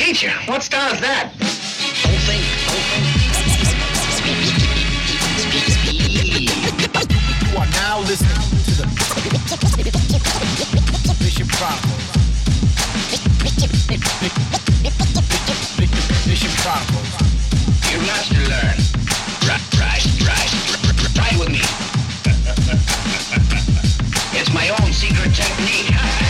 Teacher, what star is that? Don't think, don't think. You are now listening to the Bishop Chronicles. Bishop Chronicles. You must learn. Right, right, right. Try with me. it's my own secret technique.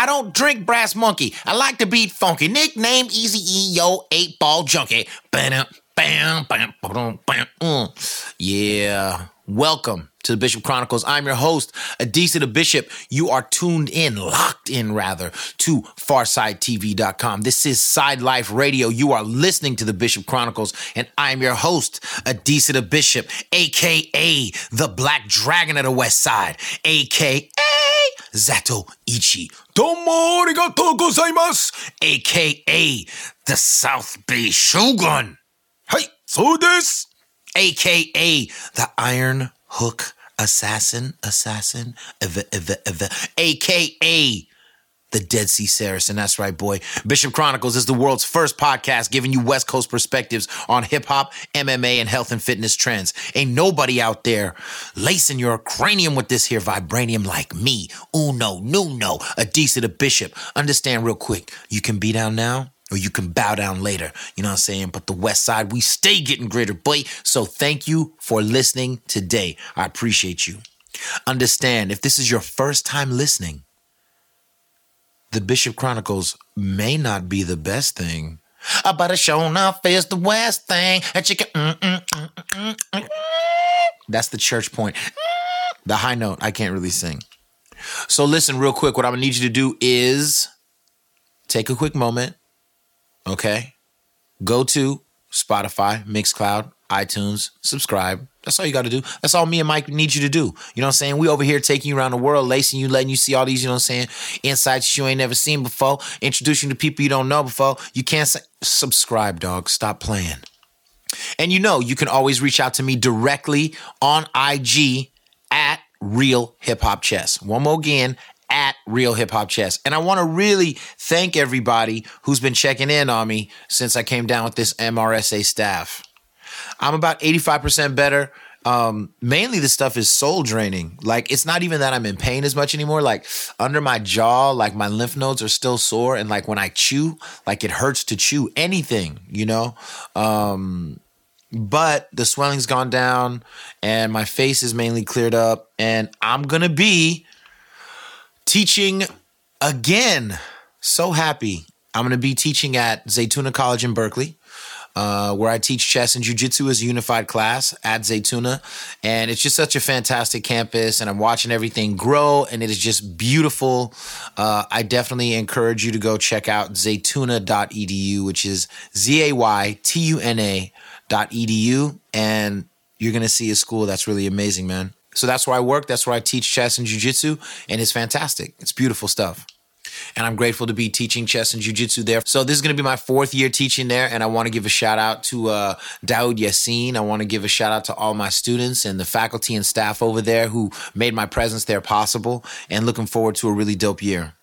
I don't drink brass monkey. I like to beat funky. Nickname Easy E Yo Eight Ball Junkie. Bam, bam, bam, bam, bam. Mm. Yeah. Welcome to the Bishop Chronicles. I'm your host, Adisa the Bishop. You are tuned in, locked in rather, to FarsideTV.com. This is Side Life Radio. You are listening to the Bishop Chronicles, and I'm your host, Adisa the Bishop, aka the Black Dragon of the West Side, aka Zato Ichi. Domo arigatou gozaimasu, aka the South Bay Shogun. Hey, so this, aka the Iron Hook Assassin, Assassin, ev- ev- ev- aka the Dead Sea Saracen. That's right, boy. Bishop Chronicles is the world's first podcast giving you West Coast perspectives on hip hop, MMA, and health and fitness trends. Ain't nobody out there lacing your cranium with this here vibranium like me. Uno, nuno, a decent bishop. Understand real quick. You can be down now or you can bow down later. You know what I'm saying? But the West Side, we stay getting greater, boy. So thank you for listening today. I appreciate you. Understand if this is your first time listening, the Bishop Chronicles may not be the best thing. But a show enough is the West thing. Chicken. mm, mm, mm, mm, mm. That's the church point. The high note. I can't really sing. So listen real quick. What I'm gonna need you to do is take a quick moment. Okay. Go to Spotify, Mixcloud, iTunes, subscribe. That's all you got to do. That's all me and Mike need you to do. You know what I'm saying? We over here taking you around the world, lacing you, letting you see all these, you know what I'm saying, insights you ain't never seen before, introducing you to people you don't know before. You can't say, subscribe, dog. Stop playing. And you know, you can always reach out to me directly on IG at Real Hip Hop Chess. One more again, at Real Hip Hop Chess. And I want to really thank everybody who's been checking in on me since I came down with this MRSA staph. I'm about 85% better. Um, mainly the stuff is soul draining. Like it's not even that I'm in pain as much anymore. Like under my jaw, like my lymph nodes are still sore. And like when I chew, like it hurts to chew anything, you know? Um, but the swelling's gone down and my face is mainly cleared up. And I'm gonna be teaching again. So happy. I'm gonna be teaching at Zaytuna College in Berkeley uh, where I teach chess and jujitsu as a unified class at Zaytuna. And it's just such a fantastic campus, and I'm watching everything grow, and it is just beautiful. Uh, I definitely encourage you to go check out zaytuna.edu, which is Z A Y T U N A dot edu, and you're going to see a school that's really amazing, man. So that's where I work. That's where I teach chess and jujitsu, and it's fantastic. It's beautiful stuff and I'm grateful to be teaching chess and jujitsu there. So this is going to be my fourth year teaching there, and I want to give a shout out to uh, Daoud Yassin. I want to give a shout out to all my students and the faculty and staph over there who made my presence there possible, and looking forward to a really dope year.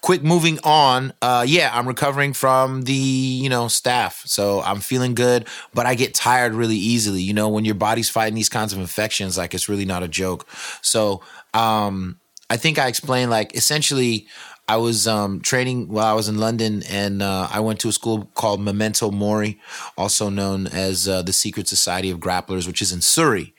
Quick moving on. Uh, yeah, I'm recovering from the, you know, staff. So I'm feeling good, but I get tired really easily. You know, when your body's fighting these kinds of infections, like it's really not a joke. So um, I think I explained like essentially I was um, training while I was in London, and uh, I went to a school called Memento Mori, also known as uh, the Secret Society of Grapplers, which is in Surrey,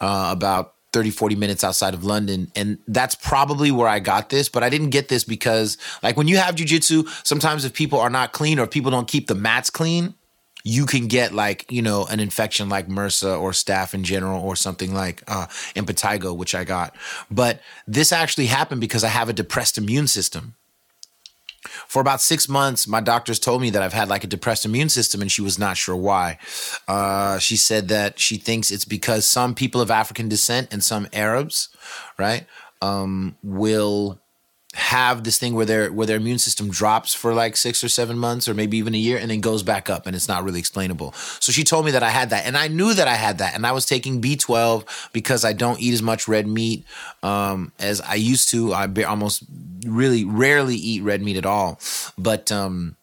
uh, about 30, 40 minutes outside of London. And that's probably where I got this, but I didn't get this because, like, when you have jujitsu, sometimes if people are not clean or if people don't keep the mats clean, you can get like you know an infection like MRSA or staph in general or something like uh, impetigo, which I got. But this actually happened because I have a depressed immune system. For about six months, my doctors told me that I've had like a depressed immune system, and she was not sure why. Uh, she said that she thinks it's because some people of African descent and some Arabs, right, um, will have this thing where their where their immune system drops for like six or seven months or maybe even a year and then goes back up and it's not really explainable. So she told me that I had that and I knew that I had that and I was taking B12 because I don't eat as much red meat um, as I used to. I almost really rarely eat red meat at all. but um,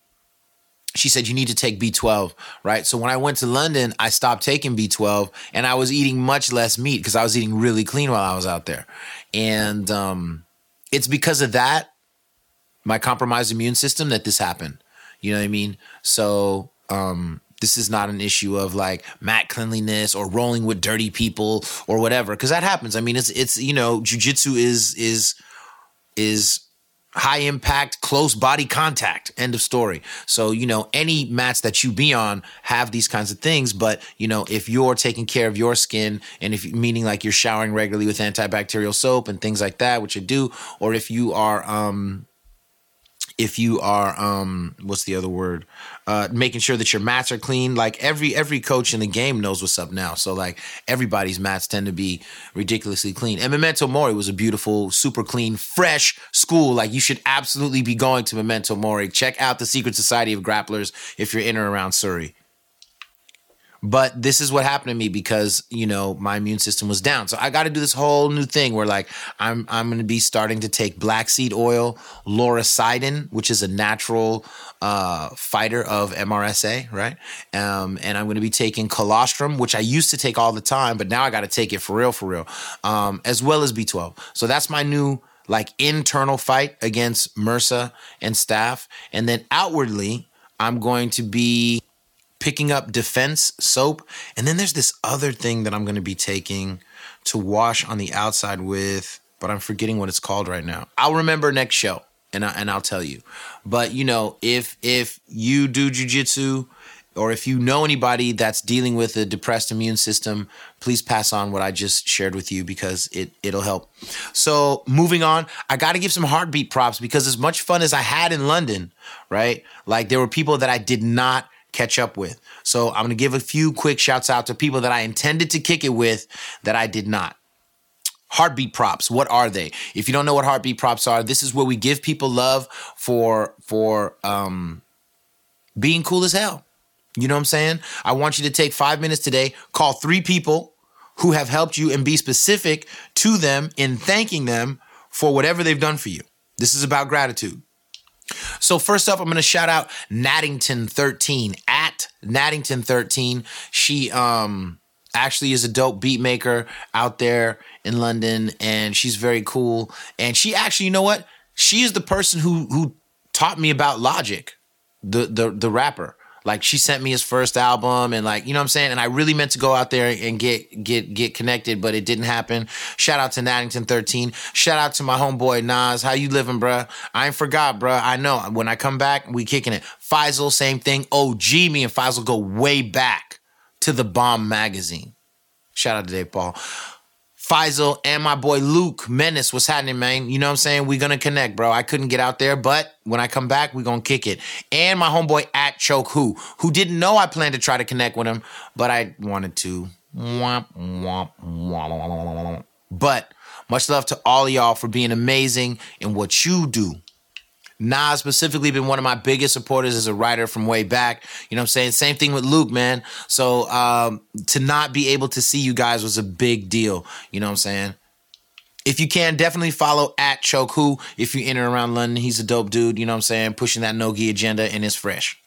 she said you need to take B12, right? So when I went to London, I stopped taking B12 and I was eating much less meat because I was eating really clean while I was out there. And um, it's because of that, my compromised immune system, that this happened. You know what I mean? So um, this is not an issue of like mat cleanliness or rolling with dirty people or whatever, because that happens. I mean, it's it's you know, jujitsu is is is high impact, close body contact. End of story. So, you know, any mats that you be on have these kinds of things. But, you know, if you're taking care of your skin and if meaning like you're showering regularly with antibacterial soap and things like that, which I do, or if you are, um, if you are um what's the other word uh making sure that your mats are clean. Like every every coach in the game knows what's up now. So like everybody's mats tend to be ridiculously clean. And memento mori was a beautiful super clean fresh school. Like you should absolutely be going to memento mori. Check out the secret society of grapplers if you're in or around surrey but this is what happened to me because you know my immune system was down. So i got to do this whole new thing where like i'm i'm going to be starting to take black seed oil lauricidin which is a natural uh, fighter of mrsa right? Um, and i'm going to be taking colostrum which i used to take all the time but now i got to take it for real for real. Um, as well as b12 so that's my new like internal fight against MRSA and staph. and then outwardly i'm going to be picking up defense soap. And then there's this other thing that I'm going to be taking to wash on the outside with, but I'm forgetting what it's called right now. I'll remember next show and I, and I'll tell you. But you know, if if you do jujitsu or if you know anybody that's dealing with a depressed immune system, please pass on what I just shared with you because it it'll help. So moving on, I got to give some heartbeat props because as much fun as I had in London, right? Like there were people that I did not catch up with. So I'm going to give a few quick shouts out to people that I intended to kick it with that I did not. Heartbeat props, what are they? If you don't know what heartbeat props are, this is where we give people love for for um being cool as hell. You know what I'm saying? I want you to take 5 minutes today, call 3 people who have helped you and be specific to them in thanking them for whatever they've done for you. This is about gratitude. So first up, I'm going to shout out Nattington 13 at Nattington 13. She um actually is a dope beat maker out there in London, and she's very cool. And she actually, you know what? She is the person who who taught me about Logic, the the the rapper. Like she sent me his first album and like, you know what I'm saying? And I really meant to go out there and get get get connected, but it didn't happen. Shout out to Naddington 13. Shout out to my homeboy Nas. How you living, bruh? I ain't forgot, bruh. I know. When I come back, we kicking it. Faisal, same thing. OG, me and Faisal go way back to the Bomb magazine. Shout out to Dave Paul. Faisal and my boy Luke Menace. What's happening, man? You know what I'm saying? We're gonna connect, bro. I couldn't get out there, but when I come back, we gonna kick it. And my homeboy at Choke Who, who didn't know I planned to try to connect with him, but I wanted to. But much love to all y'all for being amazing in what you do. Nas specifically been one of my biggest supporters as a writer from way back. You know what I'm saying? Same thing with Luke, man. So um, to not be able to see you guys was a big deal. You know what I'm saying? If you can, definitely follow at Choke Who if you're in or around London. He's a dope dude, you know what I'm saying? Pushing that no-gi agenda and it's fresh.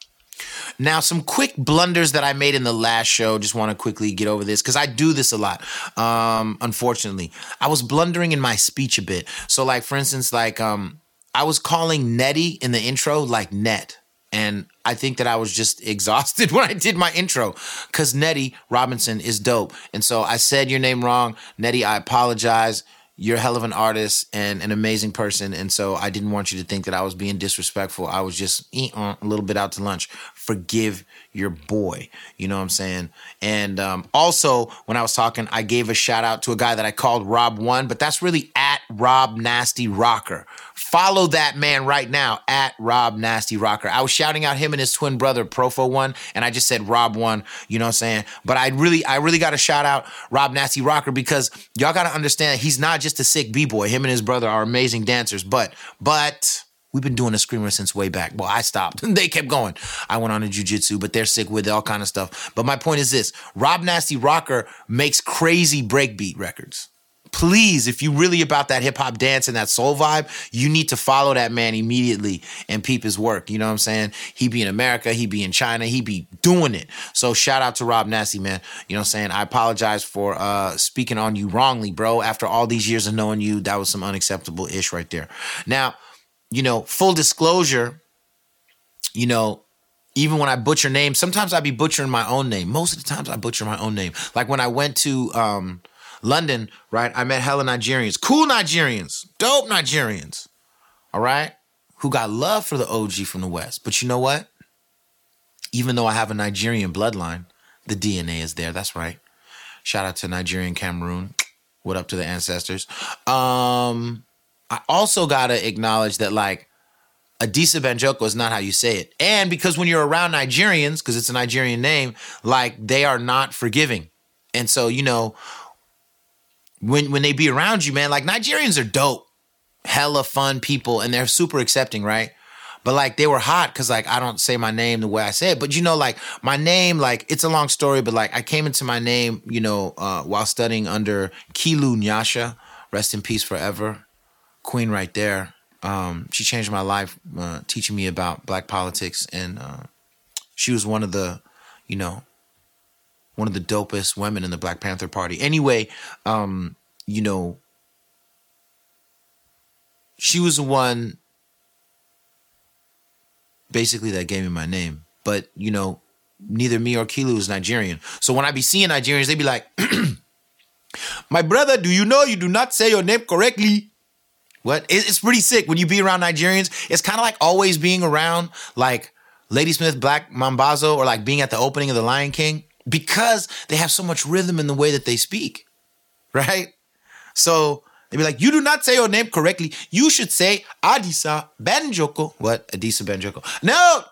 Now, some quick blunders that I made in the last show. Just want to quickly get over this because I do this a lot. Um, unfortunately, I was blundering in my speech a bit. So, like for instance, like um, I was calling Nettie in the intro like Net. And I think that I was just exhausted when I did my intro because Nettie Robinson is dope. And so I said your name wrong. Nettie, I apologize. You're a hell of an artist and an amazing person. And so I didn't want you to think that I was being disrespectful. I was just uh, a little bit out to lunch. Forgive your boy. You know what I'm saying? And um, also, when I was talking, I gave a shout out to a guy that I called Rob One, but that's really at Rob Nasty Rocker. Follow that man right now at Rob Nasty Rocker. I was shouting out him and his twin brother Profo One, and I just said Rob One. You know what I'm saying? But I really, I really got to shout out Rob Nasty Rocker because y'all got to understand he's not just a sick b boy. Him and his brother are amazing dancers. But, but. We've been doing a screamer since way back. Well, I stopped. they kept going. I went on to jujitsu, but they're sick with it, all kind of stuff. But my point is this: Rob Nasty Rocker makes crazy breakbeat records please, if you really about that hip hop dance and that soul vibe, you need to follow that man immediately and peep his work. You know what I'm saying? He be in America, he be in China, he be doing it. So shout out to Rob Nasty, man. You know what I'm saying? I apologize for uh speaking on you wrongly, bro. After all these years of knowing you, that was some unacceptable ish right there. Now, you know, full disclosure, you know, even when I butcher names, sometimes I be butchering my own name. Most of the times I butcher my own name. Like when I went to um, London, right? I met hella Nigerians, cool Nigerians, dope Nigerians, all right, who got love for the OG from the West. But you know what? Even though I have a Nigerian bloodline, the DNA is there. That's right. Shout out to Nigerian Cameroon. What up to the ancestors? Um, I also gotta acknowledge that like Adisa Banjoko is not how you say it. And because when you're around Nigerians, because it's a Nigerian name, like they are not forgiving. And so, you know, when when they be around you, man, like Nigerians are dope, hella fun people, and they're super accepting, right? But like they were hot because like I don't say my name the way I say it. But you know, like my name, like it's a long story, but like I came into my name, you know, uh, while studying under Kilu Nyasha, rest in peace forever, queen right there. Um, she changed my life, uh, teaching me about black politics, and uh, she was one of the, you know, one of the dopest women in the Black Panther Party. Anyway, um, you know, she was the one basically that gave me my name. But, you know, neither me or Kilu is Nigerian. So when I be seeing Nigerians, they be like, My brother, do you know you do not say your name correctly? What? It's pretty sick when you be around Nigerians. It's kind of like always being around like Ladysmith Black Mambazo or like being at the opening of The Lion King because they have so much rhythm in the way that they speak, right? So they'd be like, You do not say your name correctly. You should say Adisa Banjoko. What? Adisa Banjoko. No!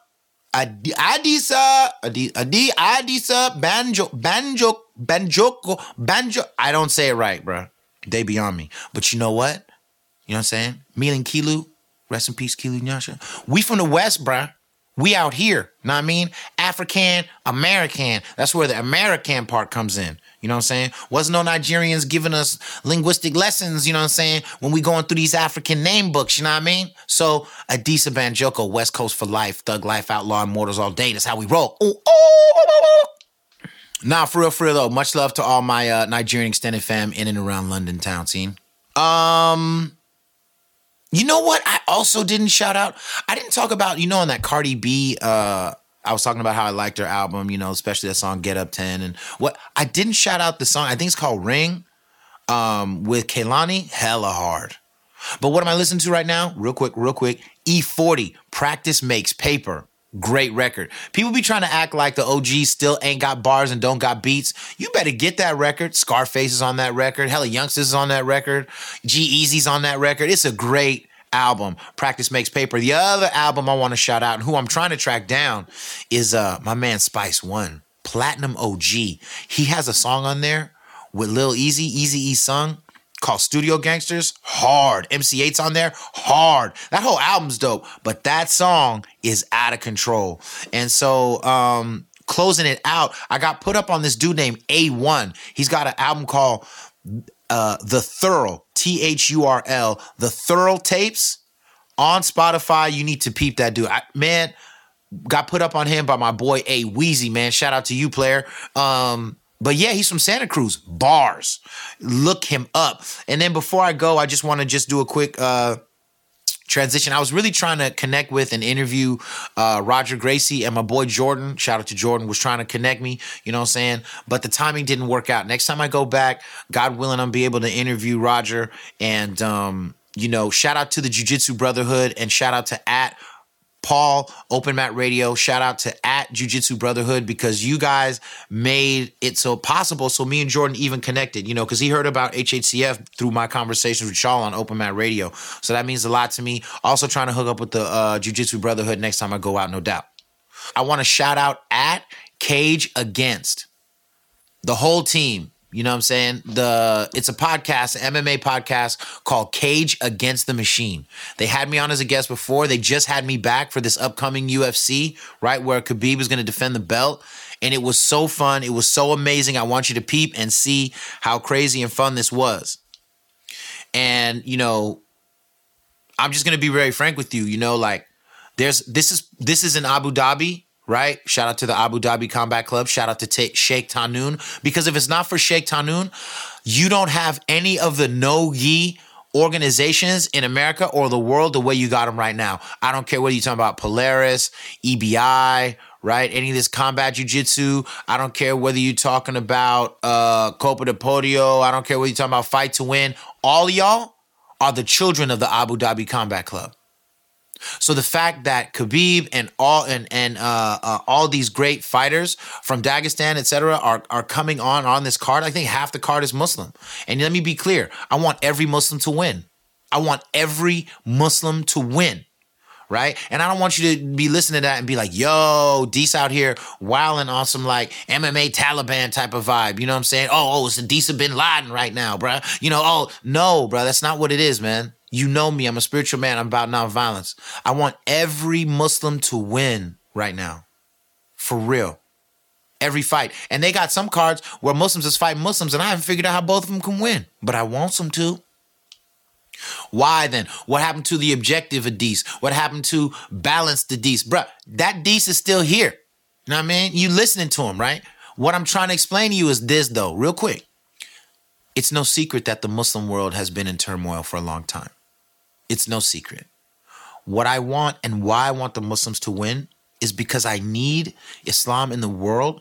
Adi- Adisa, Adi, Adi, Adisa Banjo, Banjo, Banjoko, Banjo. I don't say it right, bro. They beyond me. But you know what? You know what I'm saying? Me and Kilu, rest in peace, Kilu Nyasha. We from the West, bruh. We out here. Know what I mean? African, American. That's where the American part comes in. You know what I'm saying? Wasn't no Nigerians giving us linguistic lessons, you know what I'm saying? When we going through these African name books, you know what I mean? So Adisa Banjoko, West Coast for life, thug life, outlaw immortals all day. That's how we roll. Ooh, ooh. Nah, for real, for real though. Much love to all my uh, Nigerian extended fam in and around London town scene. Um, you know what? I also didn't shout out. I didn't talk about you know on that Cardi B. Uh, I was talking about how I liked her album. You know, especially that song "Get Up 10 and what. I didn't shout out the song. I think it's called "Ring." Um, with Kehlani, hella hard. But what am I listening to right now? Real quick, real quick. E40, Practice Makes Paper. Great record. People be trying to act like the OG still ain't got bars and don't got beats. You better get that record. Scarface is on that record. Hella Youngsters is on that record. G Eazy's on that record. It's a great album. Practice Makes Paper. The other album I want to shout out and who I'm trying to track down is uh my man Spice One, Platinum OG. He has a song on there with Lil Eazy, Easy E sung called Studio Gangsters. Hard. MC Eiht's on there. Hard. That whole album's dope, but that song is out of control. And so, um, closing it out, I got put up on this dude named A1. He's got an album called uh, The Thurl, T H U R L, The Thurl Tapes on Spotify. You need to peep that dude. I, man, got put up on him by my boy A Wheezy, man. Shout out to you, player. Um, but yeah, he's from Santa Cruz. Bars. Look him up. And then before I go, I just want to just do a quick uh transition. I was really trying to connect with and interview uh, Roger Gracie and my boy Jordan. Shout out to Jordan, was trying to connect me, you know what I'm saying? But the timing didn't work out. Next time I go back, God willing, I'm be able to interview Roger. And, um, you know, shout out to the Jiu Jitsu Brotherhood and shout out to at Paul, Open Mat Radio. Shout out to at Jiu Jitsu Brotherhood because you guys made it so possible. So me and Jordan even connected, you know, because he heard about HHCF through my conversations with Shaw on Open Mat Radio. So that means a lot to me. Also trying to hook up with the uh, Jiu Jitsu Brotherhood next time I go out, no doubt. I want to shout out at Cage Against the whole team. You know what I'm saying? The it's a podcast, MMA podcast called Cage Against the Machine. They had me on as a guest before. They just had me back for this upcoming UFC, right where Khabib is going to defend the belt. And it was so fun. It was so amazing. I want you to peep and see how crazy and fun this was. And, you know, I'm just gonna be very frank with you. You know, like there's this is this is in Abu Dhabi, right? Shout out to the Abu Dhabi Combat Club. Shout out to Ta Sheikh Tahnoun. Because if it's not for Sheikh Tahnoun, you don't have any of the no gi organizations in America or the world the way you got them right now. I don't care whether you're talking about Polaris, EBI, right? Any of this combat jujitsu. I don't care whether you're talking about uh Copa de Podio. I don't care whether you're talking about Fight to Win. All y'all are the children of the Abu Dhabi Combat Club. So the fact that Khabib and all and and uh, uh, all these great fighters from Dagestan, etc., are are coming on on this card, I think half the card is Muslim. And let me be clear: I want every Muslim to win. I want every Muslim to win. Right? And I don't want you to be listening to that and be like, yo, Dees out here wilding on some like MMA Taliban type of vibe. You know what I'm saying? Oh, oh, it's Adisa bin Laden right now, bruh. You know, oh, no, bruh, that's not what it is, man. You know me. I'm a spiritual man. I'm about nonviolence. I want every Muslim to win right now. For real. Every fight. And they got some cards where Muslims is fighting Muslims, and I haven't figured out how both of them can win. But I want them to. Why then? What happened to the objective of Dees? What happened to balance the Dees? Bruh, that Dees is still here. You know what I mean? You listening to him, right? What I'm trying to explain to you is this though, real quick. It's no secret that the Muslim world has been in turmoil for a long time. It's no secret. What I want and why I want the Muslims to win is because I need Islam in the world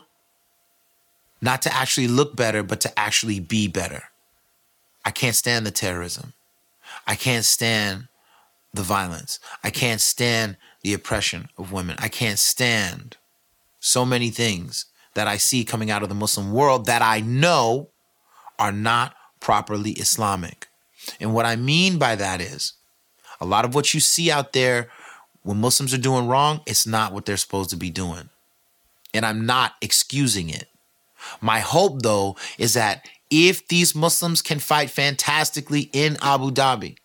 not to actually look better, but to actually be better. I can't stand the terrorism. I can't stand the violence. I can't stand the oppression of women. I can't stand so many things that I see coming out of the Muslim world that I know are not properly Islamic. And what I mean by that is a lot of what you see out there when Muslims are doing wrong, it's not what they're supposed to be doing. And I'm not excusing it. My hope, though, is that if these Muslims can fight fantastically in Abu Dhabi,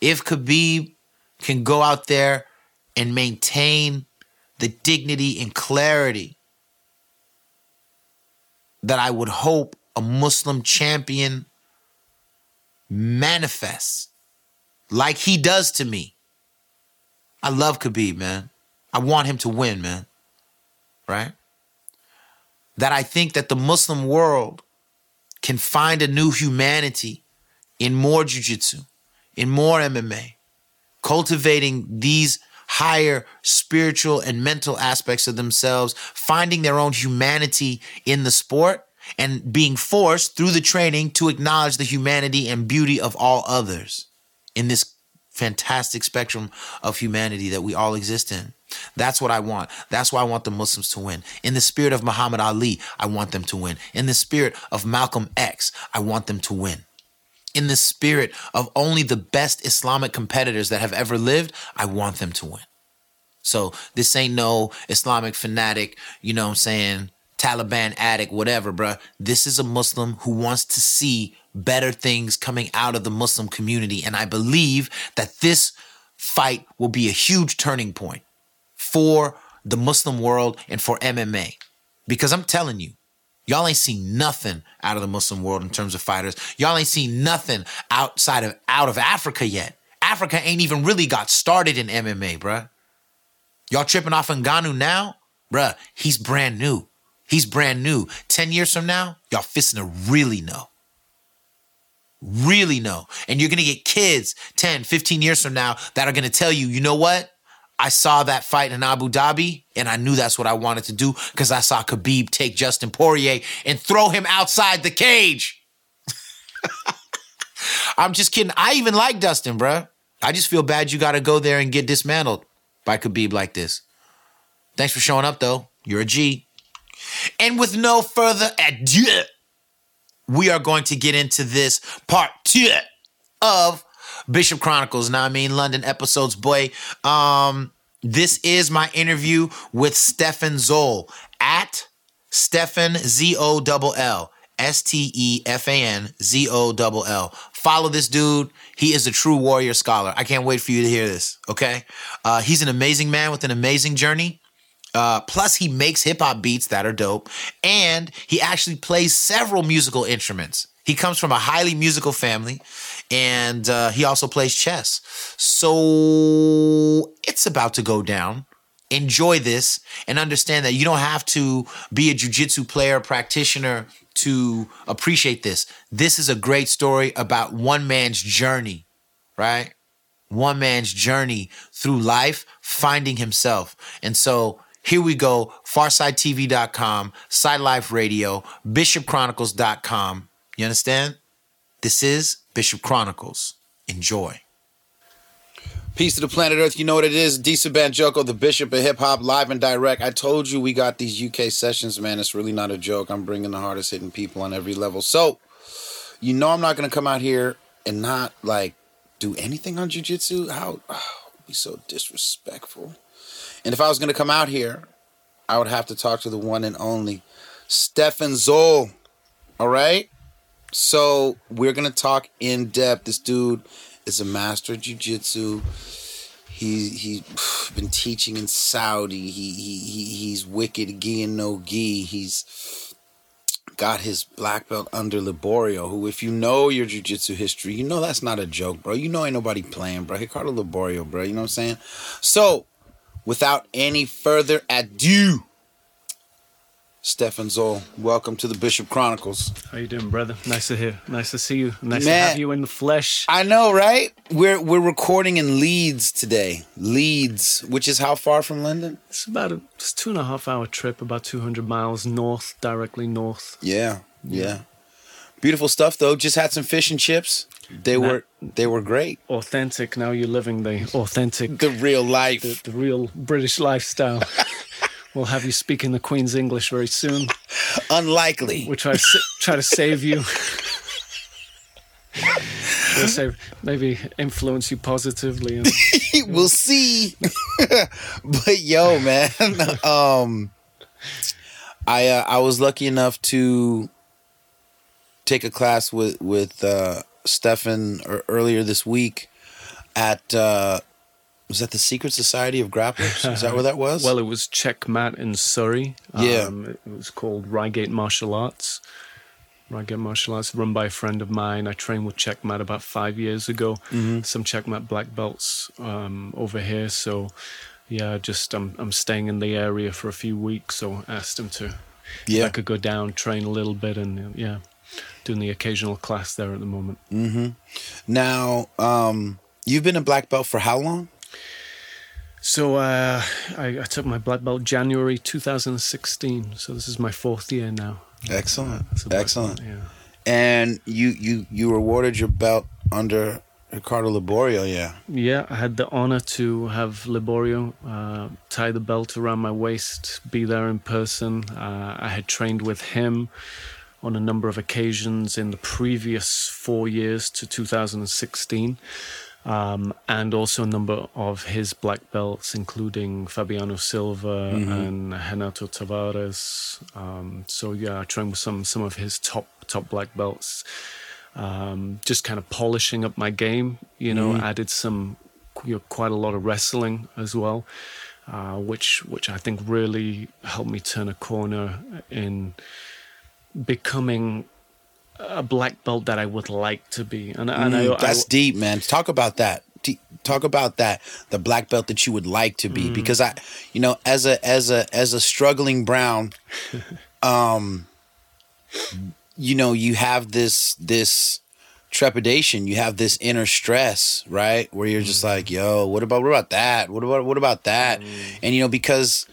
if Khabib can go out there and maintain the dignity and clarity that I would hope a Muslim champion manifests like he does to me. I love Khabib, man. I want him to win, man. Right? That I think that the Muslim world can find a new humanity in more jujitsu, in more MMA, cultivating these higher spiritual and mental aspects of themselves, finding their own humanity in the sport, and being forced through the training to acknowledge the humanity and beauty of all others in this fantastic spectrum of humanity that we all exist in. That's what I want. That's why I want the Muslims to win. In the spirit of Muhammad Ali, I want them to win. In the spirit of Malcolm X, I want them to win. In the spirit of only the best Islamic competitors that have ever lived, I want them to win. So this ain't no Islamic fanatic, you know what I'm saying, Taliban addict, whatever, bruh. This is a Muslim who wants to see better things coming out of the Muslim community. And I believe that this fight will be a huge turning point for the Muslim world and for MMA. Because I'm telling you, y'all ain't seen nothing out of the Muslim world in terms of fighters. Y'all ain't seen nothing outside of out of Africa yet. Africa ain't even really got started in MMA, bruh. Y'all tripping off Ngannou now? Bruh, he's brand new. He's brand new. 10 years from now, y'all fisting to really know really know. And you're going to get kids 10, 15 years from now that are going to tell you, you know what? I saw that fight in Abu Dhabi and I knew that's what I wanted to do because I saw Khabib take Dustin Poirier and throw him outside the cage. I'm just kidding. I even like Dustin, bruh. I just feel bad you got to go there and get dismantled by Khabib like this. Thanks for showing up, though. You're a G. And with no further ado, we are going to get into this part two of Bishop Chronicles. Now, I mean, London episodes, boy. Um, this is my interview with Stefan Zoll at Stefan Z O double L S T E F A N Z O double L. Follow this dude. He is a true warrior scholar. I can't wait for you to hear this. Okay. Uh, he's an amazing man with an amazing journey. Uh, plus, he makes hip hop beats that are dope, and he actually plays several musical instruments. He comes from a highly musical family, and uh, he also plays chess. So it's about to go down. Enjoy this and understand that you don't have to be a jujitsu player, practitioner to appreciate this. This is a great story about one man's journey, right? One man's journey through life, finding himself. And so here we go FarsideTV.com, Side Radio, BishopChronicles.com. You understand? This is Bishop Chronicles. Enjoy. Peace to the planet Earth. You know what it is. Disa Banjoko, the Bishop of Hip Hop, live and direct. I told you we got these UK sessions, man. It's really not a joke. I'm bringing the hardest hitting people on every level. So, you know, I'm not going to come out here and not like do anything on jujitsu. How oh, be so disrespectful. And if I was going to come out here, I would have to talk to the one and only Stefan Zoll. All right. So we're gonna talk in depth. This dude is a master of jujitsu. He he been teaching in Saudi. He he, he he's wicked gi and no gi. He's got his black belt under Liborio, who if you know your jujitsu history, you know that's not a joke, bro. You know ain't nobody playing, bro. Ricardo Liborio, bro. You know what I'm saying? So, without any further ado, Stefan Zoll, welcome to the Bishop Chronicles. How you doing, brother? Nice to hear. Nice to see you. Nice Man. to have you in the flesh. I know, right? We're we're recording in Leeds today. Leeds, which is how far from London? It's about a it's two and a half hour trip, about 200 miles north, directly north. Yeah, yeah. Beautiful stuff though. Just had some fish and chips. They were they were great. Authentic. Now you're living the authentic, The real life. the, the real British lifestyle. we'll have you speaking the Queen's English very soon. Unlikely. We try to try to save you. We'll save, maybe influence you positively. And, we'll see. but yo, man, um, I uh, I was lucky enough to take a class with with uh, Stefan earlier this week at uh, was that the Secret Society of Grapplers? Is that where that was? Well, it was Checkmat in Surrey. Yeah. Um, it was called Reigate Martial Arts. Reigate Martial Arts, run by a friend of mine. I trained with Checkmat about five years ago. Mm-hmm. Some Checkmat black belts um, over here. So, yeah, just I'm I'm staying in the area for a few weeks. So I asked him to yeah. I could go down, train a little bit, and yeah, doing the occasional class there at the moment. Now, um, you've been a black belt for how long? So uh, I, I took my black belt January 2016. So this is my fourth year now. Excellent, black excellent. belt, Yeah. And you you you awarded your belt under Ricardo Liborio, yeah. Yeah, I had the honor to have Liborio uh, tie the belt around my waist, be there in person. Uh, I had trained with him on a number of occasions in the previous four years to 2016, um, and also a number of his black belts, including Fabiano Silva and Renato Tavares. Um, so yeah, I trained with some some of his top top black belts um, just kind of polishing up my game. You know, added some you know, quite a lot of wrestling as well, uh, which which I think really helped me turn a corner in becoming a black belt that I would like to be. And, and I, Mm, that's I, deep, man. Talk about that. Talk about that. The black belt that you would like to be, because I, you know, as a as a as a struggling brown, um, you know, you have this this trepidation. You have this inner stress, right? Where you're just like, yo, what about what about that? What about what about that? And you know, because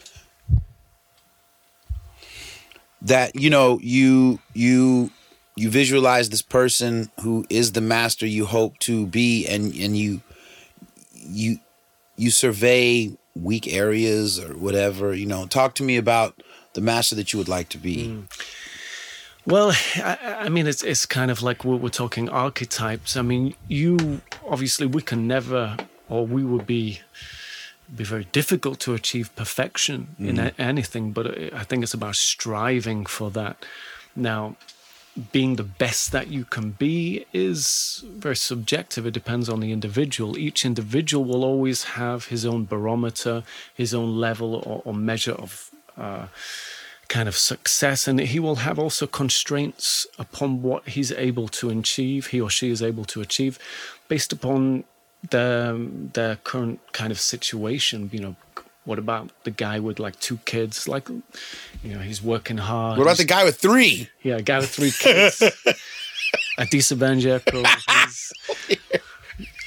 that you know you you you visualize this person who is the master you hope to be and and you you you survey weak areas or whatever you know talk to me about the master that you would like to be hmm. Well, I, I mean, it's it's kind of like we're, we're talking archetypes. I mean, you obviously we can never, or we would be be very difficult to achieve perfection in a- anything. But I think it's about striving for that. Now, being the best that you can be is very subjective. It depends on the individual. Each individual will always have his own barometer, his own level or, or measure of. Uh, kind of success and he will have also constraints upon what he's able to achieve he or she is able to achieve based upon their their current kind of situation you know what about the guy with like two kids? Like you know he's working hard. What about the guy with three? yeah a guy with three kids. Adisa Banjeko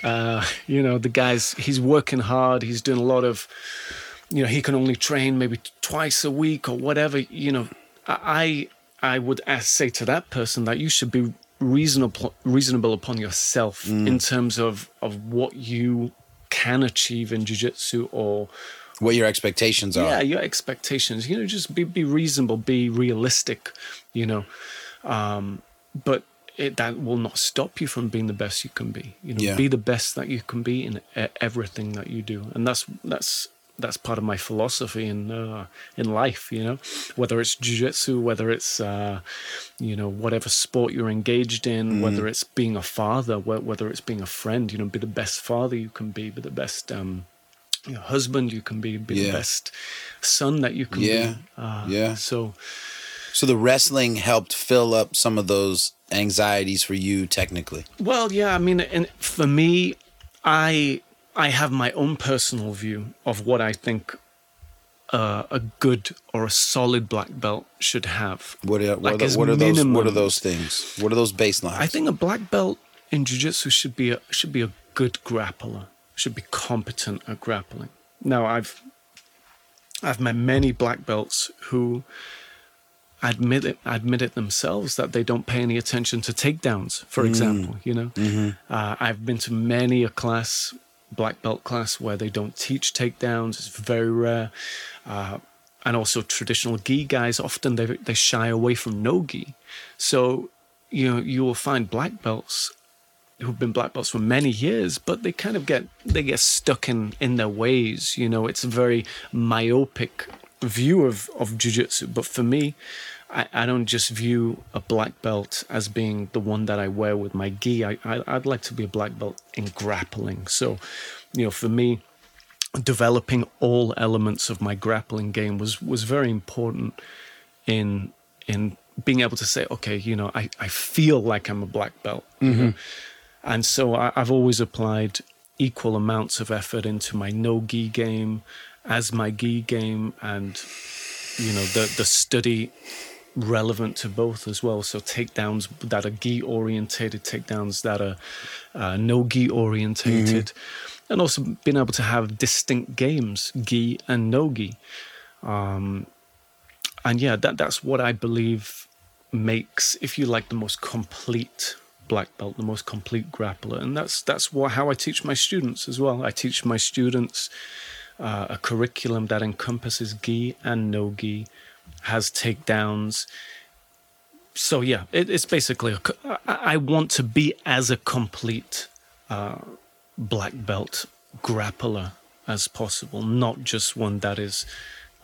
uh, you know the guy's he's working hard. He's doing a lot of you know he can only train maybe twice a week or whatever you know. I i would ask, say to that person that you should be reasonable reasonable upon yourself in terms of of what you can achieve in jiu-jitsu or What your expectations are? yeah your expectations. You know just be be reasonable be realistic you know. Um but it, that will not stop you from being the best you can be. You know Yeah. be the best that you can be in everything that you do. And that's that's that's part of my philosophy in uh, in life you know whether it's jiu-jitsu whether it's uh, you know whatever sport you're engaged in whether it's being a father whe- whether it's being a friend you know be the best father you can be be the best um you know, husband you can be be Yeah. the best son that you can Yeah. be uh, Yeah. so So the wrestling helped fill up some of those anxieties for you, technically. Well, yeah, I mean, and for me, I I have my own personal view of what I think uh, a good or a solid black belt should have. What are, what Like are, what are those? What are those things? What are those baselines? I think a black belt in jiu-jitsu should be a should be a good grappler. Should be competent at grappling. Now, I've I've met many black belts who admit it admit it themselves that they don't pay any attention to takedowns. For example, you know, uh, I've been to many a class, black belt class, where they don't teach takedowns. It's very rare. Uh, and also traditional gi guys often they they shy away from no gi. So you know you will find black belts who've been black belts for many years, but they kind of get they get stuck in in their ways. You know, it's a very myopic view of of jujitsu. But for me, I, I don't just view a black belt as being the one that I wear with my gi. I, I I'd like to be a black belt in grappling. So, you know, for me, developing all elements of my grappling game was was very important in in being able to say, okay, you know, I, I feel like I'm a black belt. you mm-hmm. know. And so I, I've always applied equal amounts of effort into my no gi game as my gi game and you know the the study relevant to both as well. So takedowns that are gi orientated, takedowns that are uh, no gi orientated, and also being able to have distinct games, gi and no gi. Um, and yeah, that that's what I believe makes, if you like, the most complete black belt, the most complete grappler, and that's that's what, how I teach my students as well. I teach my students uh, a curriculum that encompasses gi and no gi, has takedowns. So yeah, it, it's basically a I want to be as a complete uh, black belt grappler as possible, not just one that is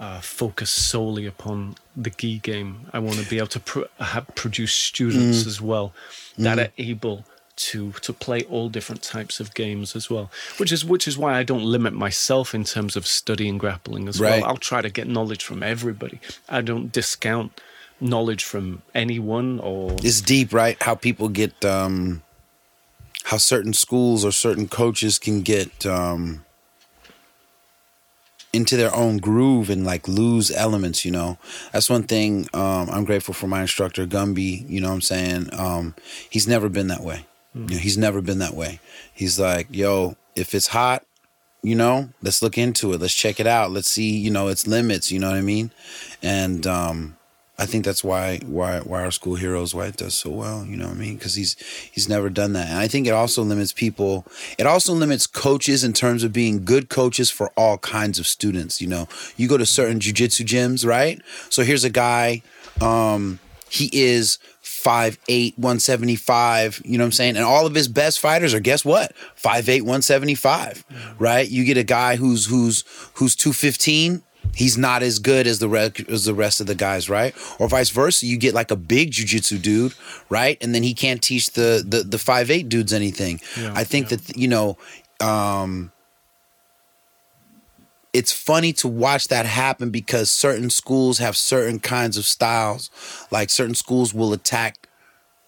uh, focused solely upon the gi game. I want to be able to pro- produce students as well that are able to to play all different types of games as well. Which is which is why I don't limit myself in terms of studying grappling as Right. well. I'll try to get knowledge from everybody. I don't discount knowledge from anyone or it's deep, right? How people get, um, how certain schools or certain coaches can get um, into their own groove and like lose elements. You know, that's one thing. Um, I'm grateful for my instructor Gumby. You know, what I'm saying um, he's never been that way. You know, he's never been that way. He's like, yo, if it's hot, you know, let's look into it. Let's check it out. Let's see, you know, its limits. You know what I mean? And um, I think that's why why why our school heroes why it does so well. You know what I mean? Because he's he's never done that, and I think it also limits people. It also limits coaches in terms of being good coaches for all kinds of students. You know, you go to certain jujitsu gyms, right? So here's a guy. Um, he is 5'8", 175, you know what I'm saying? And all of his best fighters are guess what? 5'8", 175, right? You get a guy who's who's who's 215, he's not as good as the rest as the rest of the guys, right? Or vice versa, you get like a big jujitsu dude, right? And then he can't teach the the the five eight dudes anything. Yeah, I think yeah. that you know, um it's funny to watch that happen because certain schools have certain kinds of styles. Like certain schools will attack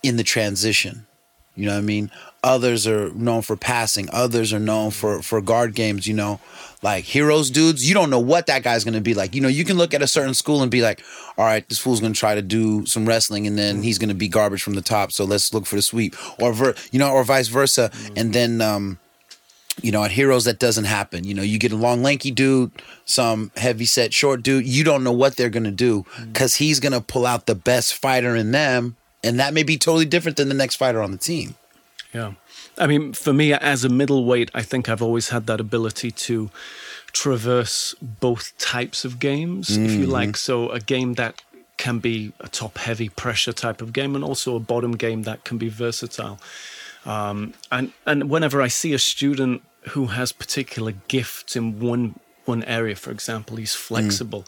in the transition. You know what I mean? Others are known for passing. Others are known for for guard games. You know, like heroes dudes. You don't know what that guy's gonna be like. You know, you can look at a certain school and be like, all right, this fool's gonna try to do some wrestling and then he's gonna be garbage from the top. So let's look for the sweep, or ver- you know, or vice versa. And then um, you know, at Heroes that doesn't happen. You know, you get a long lanky dude, some heavy set short dude. You don't know what they're gonna do mm. because he's gonna pull out the best fighter in them, and that may be totally different than the next fighter on the team. Yeah. I mean, for me, as a middleweight, I think I've always had that ability to traverse both types of games, if you like. Mm-hmm. So, a game that can be a top heavy pressure type of game, and also a bottom game that can be versatile. Um, and, and whenever I see a student who has particular gifts in one, one area, for example, he's flexible.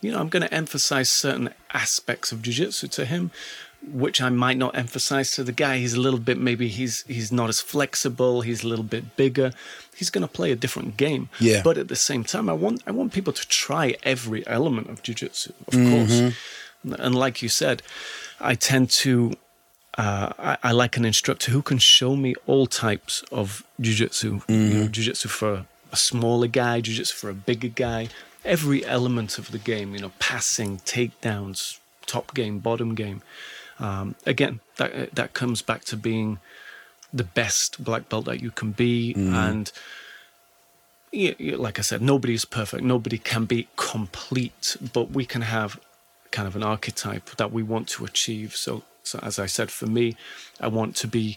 You know, I'm going to emphasize certain aspects of jiu-jitsu to him which I might not emphasize to the guy. He's a little bit maybe he's he's not as flexible. He's a little bit bigger. He's going to play a different game. Yeah. But at the same time, I want I want people to try every element of jiu-jitsu, of course. And like you said, I tend to. Uh, I, I like an instructor who can show me all types of jiu-jitsu. You know, jiu-jitsu for a smaller guy, jiu-jitsu for a bigger guy. Every element of the game, you know, passing, takedowns, top game, bottom game. Um, again, that that comes back to being the best black belt that you can be, and yeah, like I said, nobody's perfect. Nobody can be complete, but we can have kind of an archetype that we want to achieve. So, so as I said, for me, I want to be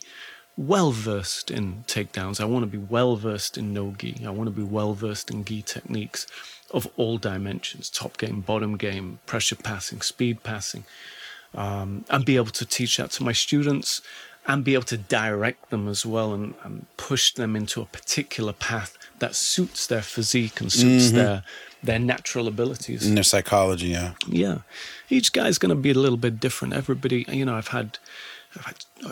well versed in takedowns. I want to be well versed in no gi. I want to be well versed in gi techniques of all dimensions: top game, bottom game, pressure passing, speed passing um, and be able to teach that to my students and be able to direct them as well and, and push them into a particular path that suits their physique and suits their their natural abilities. In their psychology, yeah. Yeah, each guy's going to be a little bit different. Everybody, you know, I've had, I've had uh,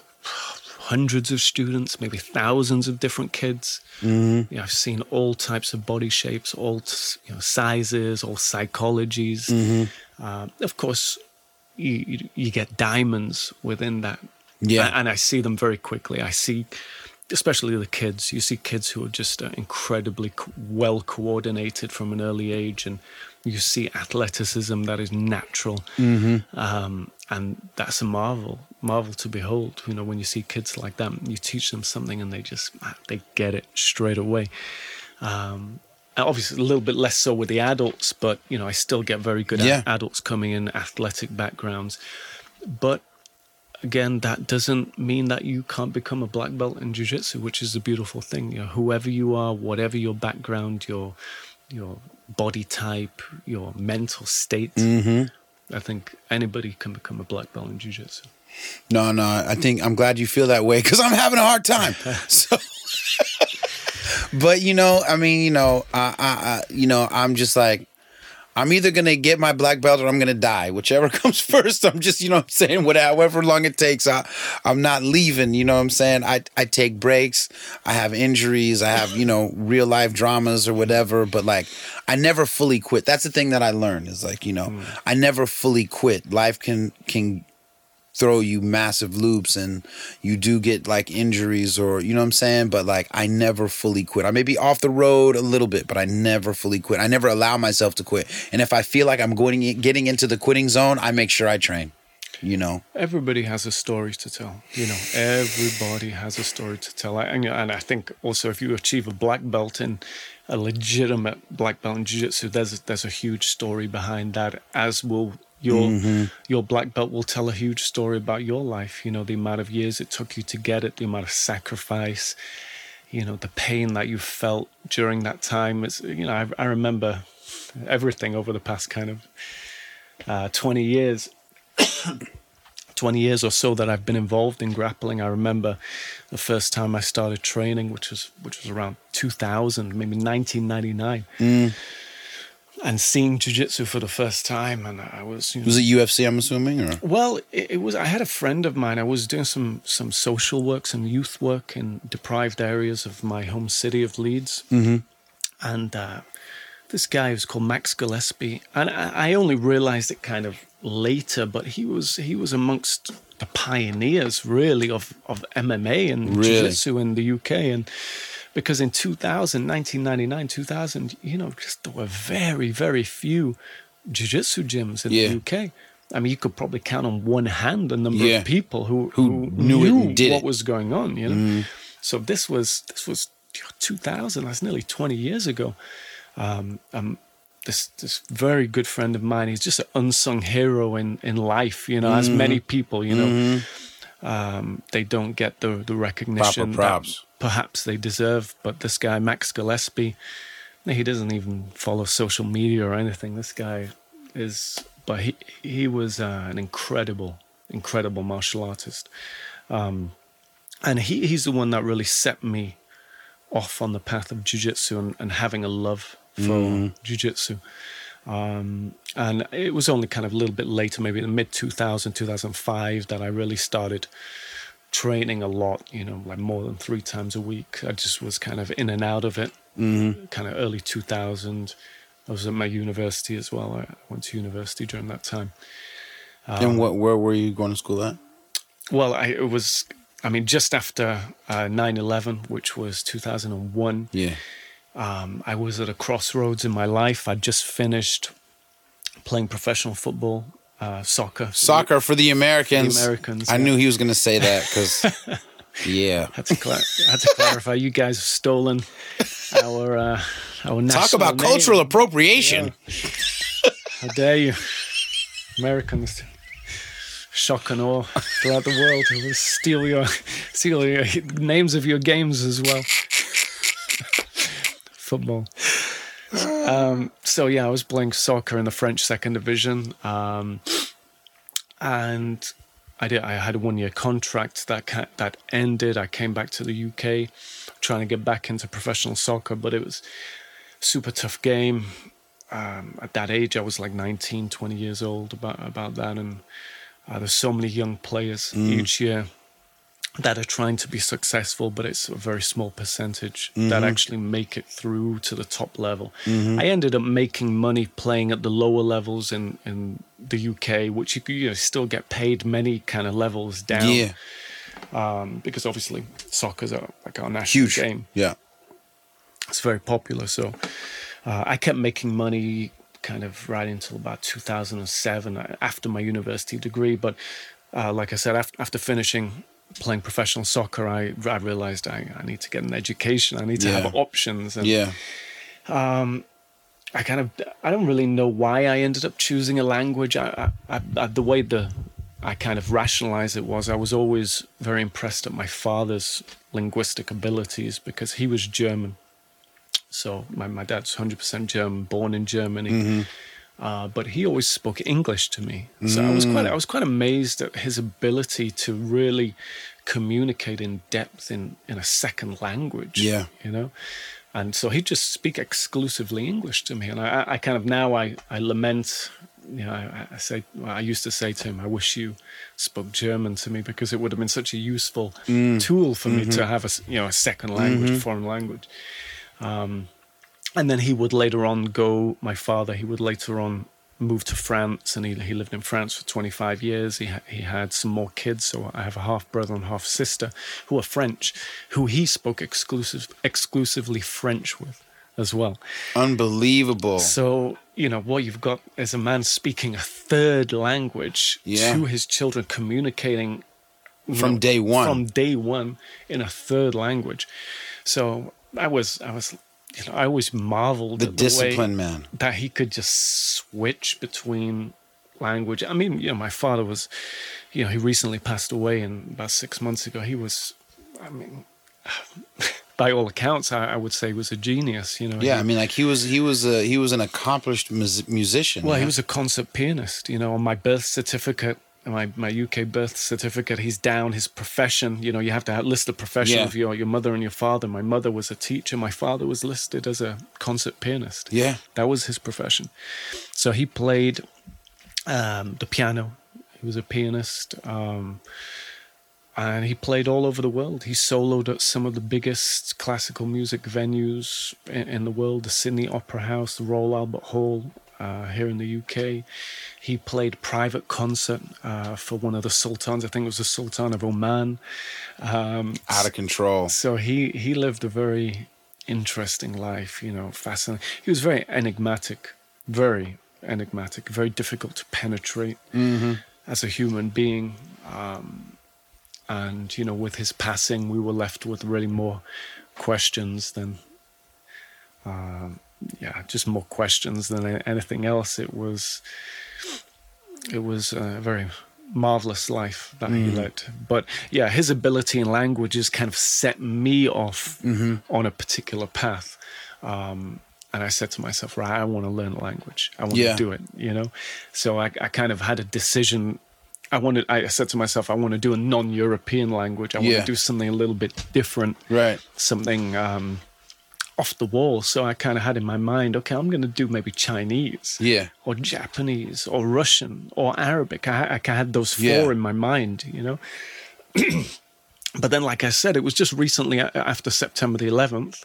hundreds of students, maybe thousands of different kids. You know, I've seen all types of body shapes, all you know, sizes, all psychologies. Uh, of course, you, you you get diamonds within that. Yeah. And I see them very quickly. I see, especially the kids. You see kids who are just uh, incredibly co- well coordinated from an early age, and you see athleticism that is natural, um, and that's a marvel, marvel to behold. You know, when you see kids like that, you teach them something, and they just ah, they get it straight away. Um, obviously, a little bit less so with the adults, but you know, I still get very good Yeah. adults coming in athletic backgrounds, but again, that doesn't mean that you can't become a black belt in jiu-jitsu, which is a beautiful thing. You know, whoever you are, whatever your background, your your body type, your mental state, mm-hmm. I think anybody can become a black belt in jiu-jitsu. No, no. I think I'm glad you feel that way because I'm having a hard time. So, but you know, I mean, you know, I, I, I, you know, I'm just like, I'm either gonna get my black belt or I'm gonna die. Whichever comes first. I'm just, you know, what I'm saying, whatever, however long it takes. I, I'm not leaving. You know, what I'm saying. I, I take breaks. I have injuries. I have, you know, real life dramas or whatever. But like, I never fully quit. That's the thing that I learned is like, you know, mm. I never fully quit. Life can can throw you massive loops and you do get like injuries or you know what I'm saying but like I never fully quit I may be off the road a little bit but I never fully quit I never allow myself to quit and if I feel like I'm going getting into the quitting zone I make sure I train you know Everybody has a story to tell. You know, everybody has a story to tell. And, and I think also if you achieve a black belt in a legitimate black belt in jiu-jitsu, there's there's a huge story behind that. As will your your black belt will tell a huge story about your life. You know, the amount of years it took you to get it, the amount of sacrifice. You know, the pain that you felt during that time. It's you know, I, I remember everything over the past kind of uh, 20 years 20 years or so that I've been involved in grappling. I remember the first time I started training, which was which was around 2000, maybe 1999, and seeing jiu-jitsu for the first time. And I was, you know, was it UFC I'm assuming or well, it, it was. I had a friend of mine. I was doing some some social work, some youth work in deprived areas of my home city of Leeds, mm-hmm. and uh, this guy was called Max Gillespie, and I, I only realized it kind of later, but he was he was amongst the pioneers really of of MMA and Really? jiu-jitsu in the UK and because in 2000 1999 2000 you know just there were very very few jiu-jitsu gyms in Yeah. the UK I mean you could probably count on one hand the number Yeah. of people who Who knew it did what it. Was going on you know so this was this was 2000 that's nearly 20 years ago um, um, this this very good friend of mine. He's just an unsung hero in in life. You know, as Mm-hmm. many people, you know, um, they don't get the the recognition that props. Perhaps they deserve. But this guy, Max Gillespie, he doesn't even follow social media or anything. This guy is, but he he was uh, an incredible, incredible martial artist, um, and he he's the one that really set me off on the path of jiu-jitsu and, and having a love for jiu-jitsu um, and it was only kind of a little bit later maybe in the mid 2000 2005 that i really started training a lot you know like more than three times a week i just was kind of in and out of it kind of early 2000 i was at my university as well i went to university during that time and what? Where were you going to school at? well I, it was i mean just after uh, 9-11 which was 2001 Yeah. Um, I was at a crossroads in my life. I'd just finished playing professional football, uh, soccer. Soccer for the Americans. Americans, I yeah. knew he was going to say that because, yeah. Had to, cla- had to clarify. You guys have stolen our uh, our national Talk about name. cultural appropriation. How dare you, Americans! Shock and awe throughout the world. Will steal your steal your names of your games as well. Football. Um, so yeah, I was playing soccer in the French second division, um, and I did. I had a one year contract that ca- that ended. I came back to the UK, trying to get back into professional soccer, but it was super tough game. Um, at that age, I was like 19, 20 years old about about that, and uh, there's so many young players each year that are trying to be successful, but it's a very small percentage that actually make it through to the top level. I ended up making money playing at the lower levels in, in the UK, which you, could, you know, still get paid many kind of levels down. Yeah. Um, because obviously soccer's a, like our national Huge. game Yeah. it's very popular. So uh, I kept making money kind of right until about 2007 uh, after my university degree. But uh, like I said, after, after finishing playing professional soccer, I, I realized I, I need to get an education. I need to have options. And Yeah. Um, I kind of I don't really know why I ended up choosing a language. I, I, I, the way the I kind of rationalize it was I was always very impressed at my father's linguistic abilities because he was German. So my, my dad's 100% German, born in Germany. Mm-hmm. Uh, but he always spoke English to me. So I was quite I was quite amazed at his ability to really communicate in depth in, in a second language. Yeah. You know? And so he'd just speak exclusively English to me. And I, I kind of now I, I lament, you know, I, I say, I used to say to him, I wish you spoke German to me because it would have been such a useful tool for me to have a, you know, a second language, a foreign language. Um, and then he would later on go, my father, he would later on move to France and he, he lived in France for 25 years. He, ha- he had some more kids. So I have a half brother and half sister who are French, who he spoke exclusive, exclusively French with as well. Unbelievable. So, you know, what you've got is a man speaking a third language Yeah. to his children, communicating From know, day one. From day one in a third language. So I was, I was, you know, I always marveled the at the way discipline, man. that he could just switch between language. I mean, you know, my father was, you know, he recently passed away, and about six months ago, he was, I mean, by all accounts, I, I would say he was a genius. You know, Yeah, He- I mean, like he was, he was, a, he was an accomplished mus- musician. well, he was a concert pianist. You know, on my birth certificate, my my UK birth certificate, he's down his profession. You know, you have to have, list the profession Yeah. of your your mother and your father. My mother was a teacher. My father was listed as a concert pianist. Yeah. that was his profession. So he played um, the piano. He was a pianist. Um, and he played all over the world. He soloed at some of the biggest classical music venues in, in the world: the Sydney Opera House, the Royal Albert Hall uh, here in the UK. He played private concert uh, for one of the sultans. I think it was the Sultan of Oman. Um, Out of control. so he he lived a very interesting life. You know, fascinating. He was very enigmatic, very enigmatic, very difficult to penetrate as a human being. Um, and you know, with his passing, we were left with really more questions than, um, yeah, just more questions than anything else. It was, it was a very marvelous life that he led. But yeah, his ability in languages kind of set me off on a particular path. Um, and I said to myself, right, I want to learn a language. I want Yeah. to do it, you know? So I, I kind of had a decision. I wanted, I said to myself, I want to do a non European language. I want Yeah. to do something a little bit different Right. something um, off the wall. So I kind of had in my mind, okay, I'm going to do maybe Chinese, Yeah. or Japanese, or Russian, or Arabic. I, I had those four Yeah. in my mind, you know. but then, like I said, it was just recently after September the 11th,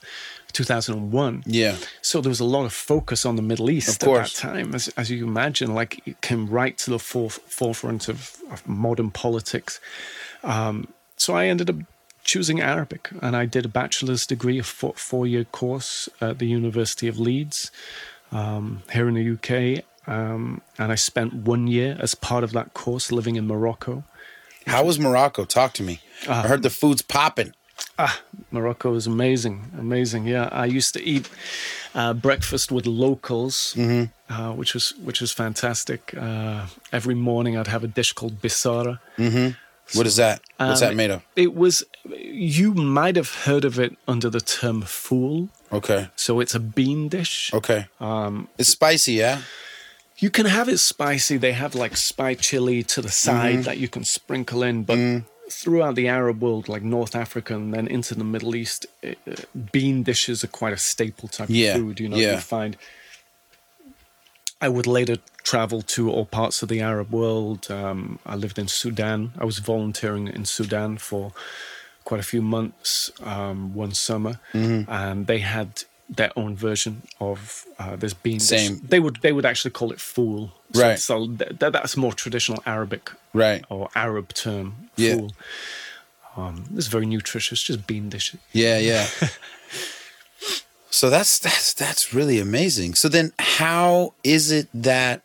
2001. Yeah. So there was a lot of focus on the Middle East Of at that time, as, as you imagine. Like it came right to the foref- forefront of, of modern politics. Um, so I ended up choosing Arabic, and I did a bachelor's degree, a four, four-year course at the University of Leeds um, here in the UK. Um, and I spent one year as part of that course living in Morocco. How was Morocco? Talk to me. I heard the food's popping. Ah, Morocco is amazing, amazing. Yeah, I used to eat uh, breakfast with locals, uh, which was which was fantastic. Uh, every morning, I'd have a dish called bisara. What is that? What's Um, that made of? It was you might have heard of it under the term fool. Okay. So it's a bean dish. Okay. Um, It's spicy, yeah? You can have it spicy. They have like spy chili to the side that you can sprinkle in, but throughout the Arab world, like North Africa and then into the Middle East, it, uh, bean dishes are quite a staple type Yeah, of food. You know, yeah. you find. I would later travel to all parts of the Arab world. Um, I lived in Sudan. I was volunteering in Sudan for quite a few months um, one summer, Mm-hmm. and they had their own version of uh, this bean dish. Same. They would they would actually call it fool. So, Right. So th- th- that's more traditional Arabic Right. or Arab term. Yeah. Fool. Um, it's very nutritious, just bean dishes. Yeah, yeah. so that's that's that's really amazing. So then how is it that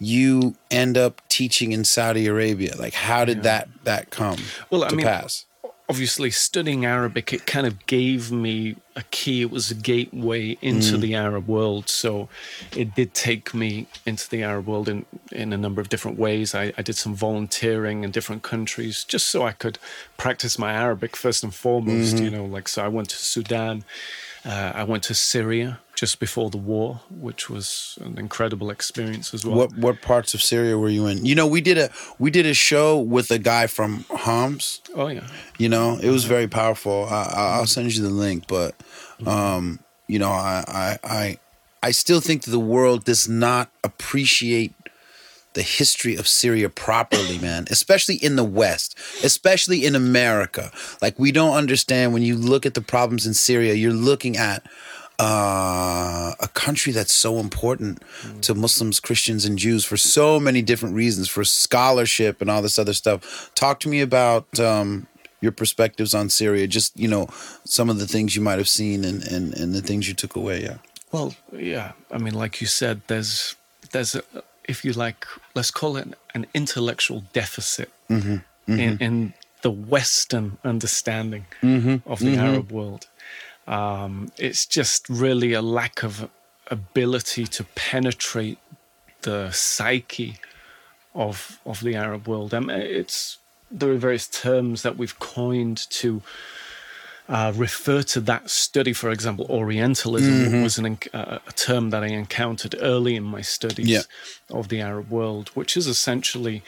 you end up teaching in Saudi Arabia? Like how did that that come Well, I mean, pass? obviously studying Arabic, it kind of gave me a key. It was a gateway into mm. the Arab world. So it did take me into the Arab world in, in a number of different ways. I, I did some volunteering in different countries just so I could practice my Arabic first and foremost, you mm-hmm. know, like, so I went to Sudan. Uh, I went to Syria just before the war, which was an incredible experience as well. What what parts of Syria were you in? You know, we did a we did a show with a guy from Homs. Oh, yeah. You know, it was very powerful. I, I- I'll send you the link, but um, you know, I, I I I still think that the world does not appreciate the history of Syria properly, man. Especially in the West, especially in America. Like we don't understand when you look at the problems in Syria. You're looking at uh, a country that's so important to Muslims, Christians, and Jews for so many different reasons, for scholarship and all this other stuff. Talk to me about um, your perspectives on Syria. Just you know, some of the things you might have seen and and, and the things you took away. Yeah. Well, yeah. I mean, like you said, there's there's a, if you like, let's call it an intellectual deficit mm-hmm. In, mm-hmm. in the Western understanding mm-hmm. of the Arab world. Um, it's just really a lack of ability to penetrate the psyche of of the Arab world. I mean, it's there are various terms that we've coined to uh, refer to that study. For example, Orientalism was an, uh, a term that I encountered early in my studies Yeah. of the Arab world, which is essentially,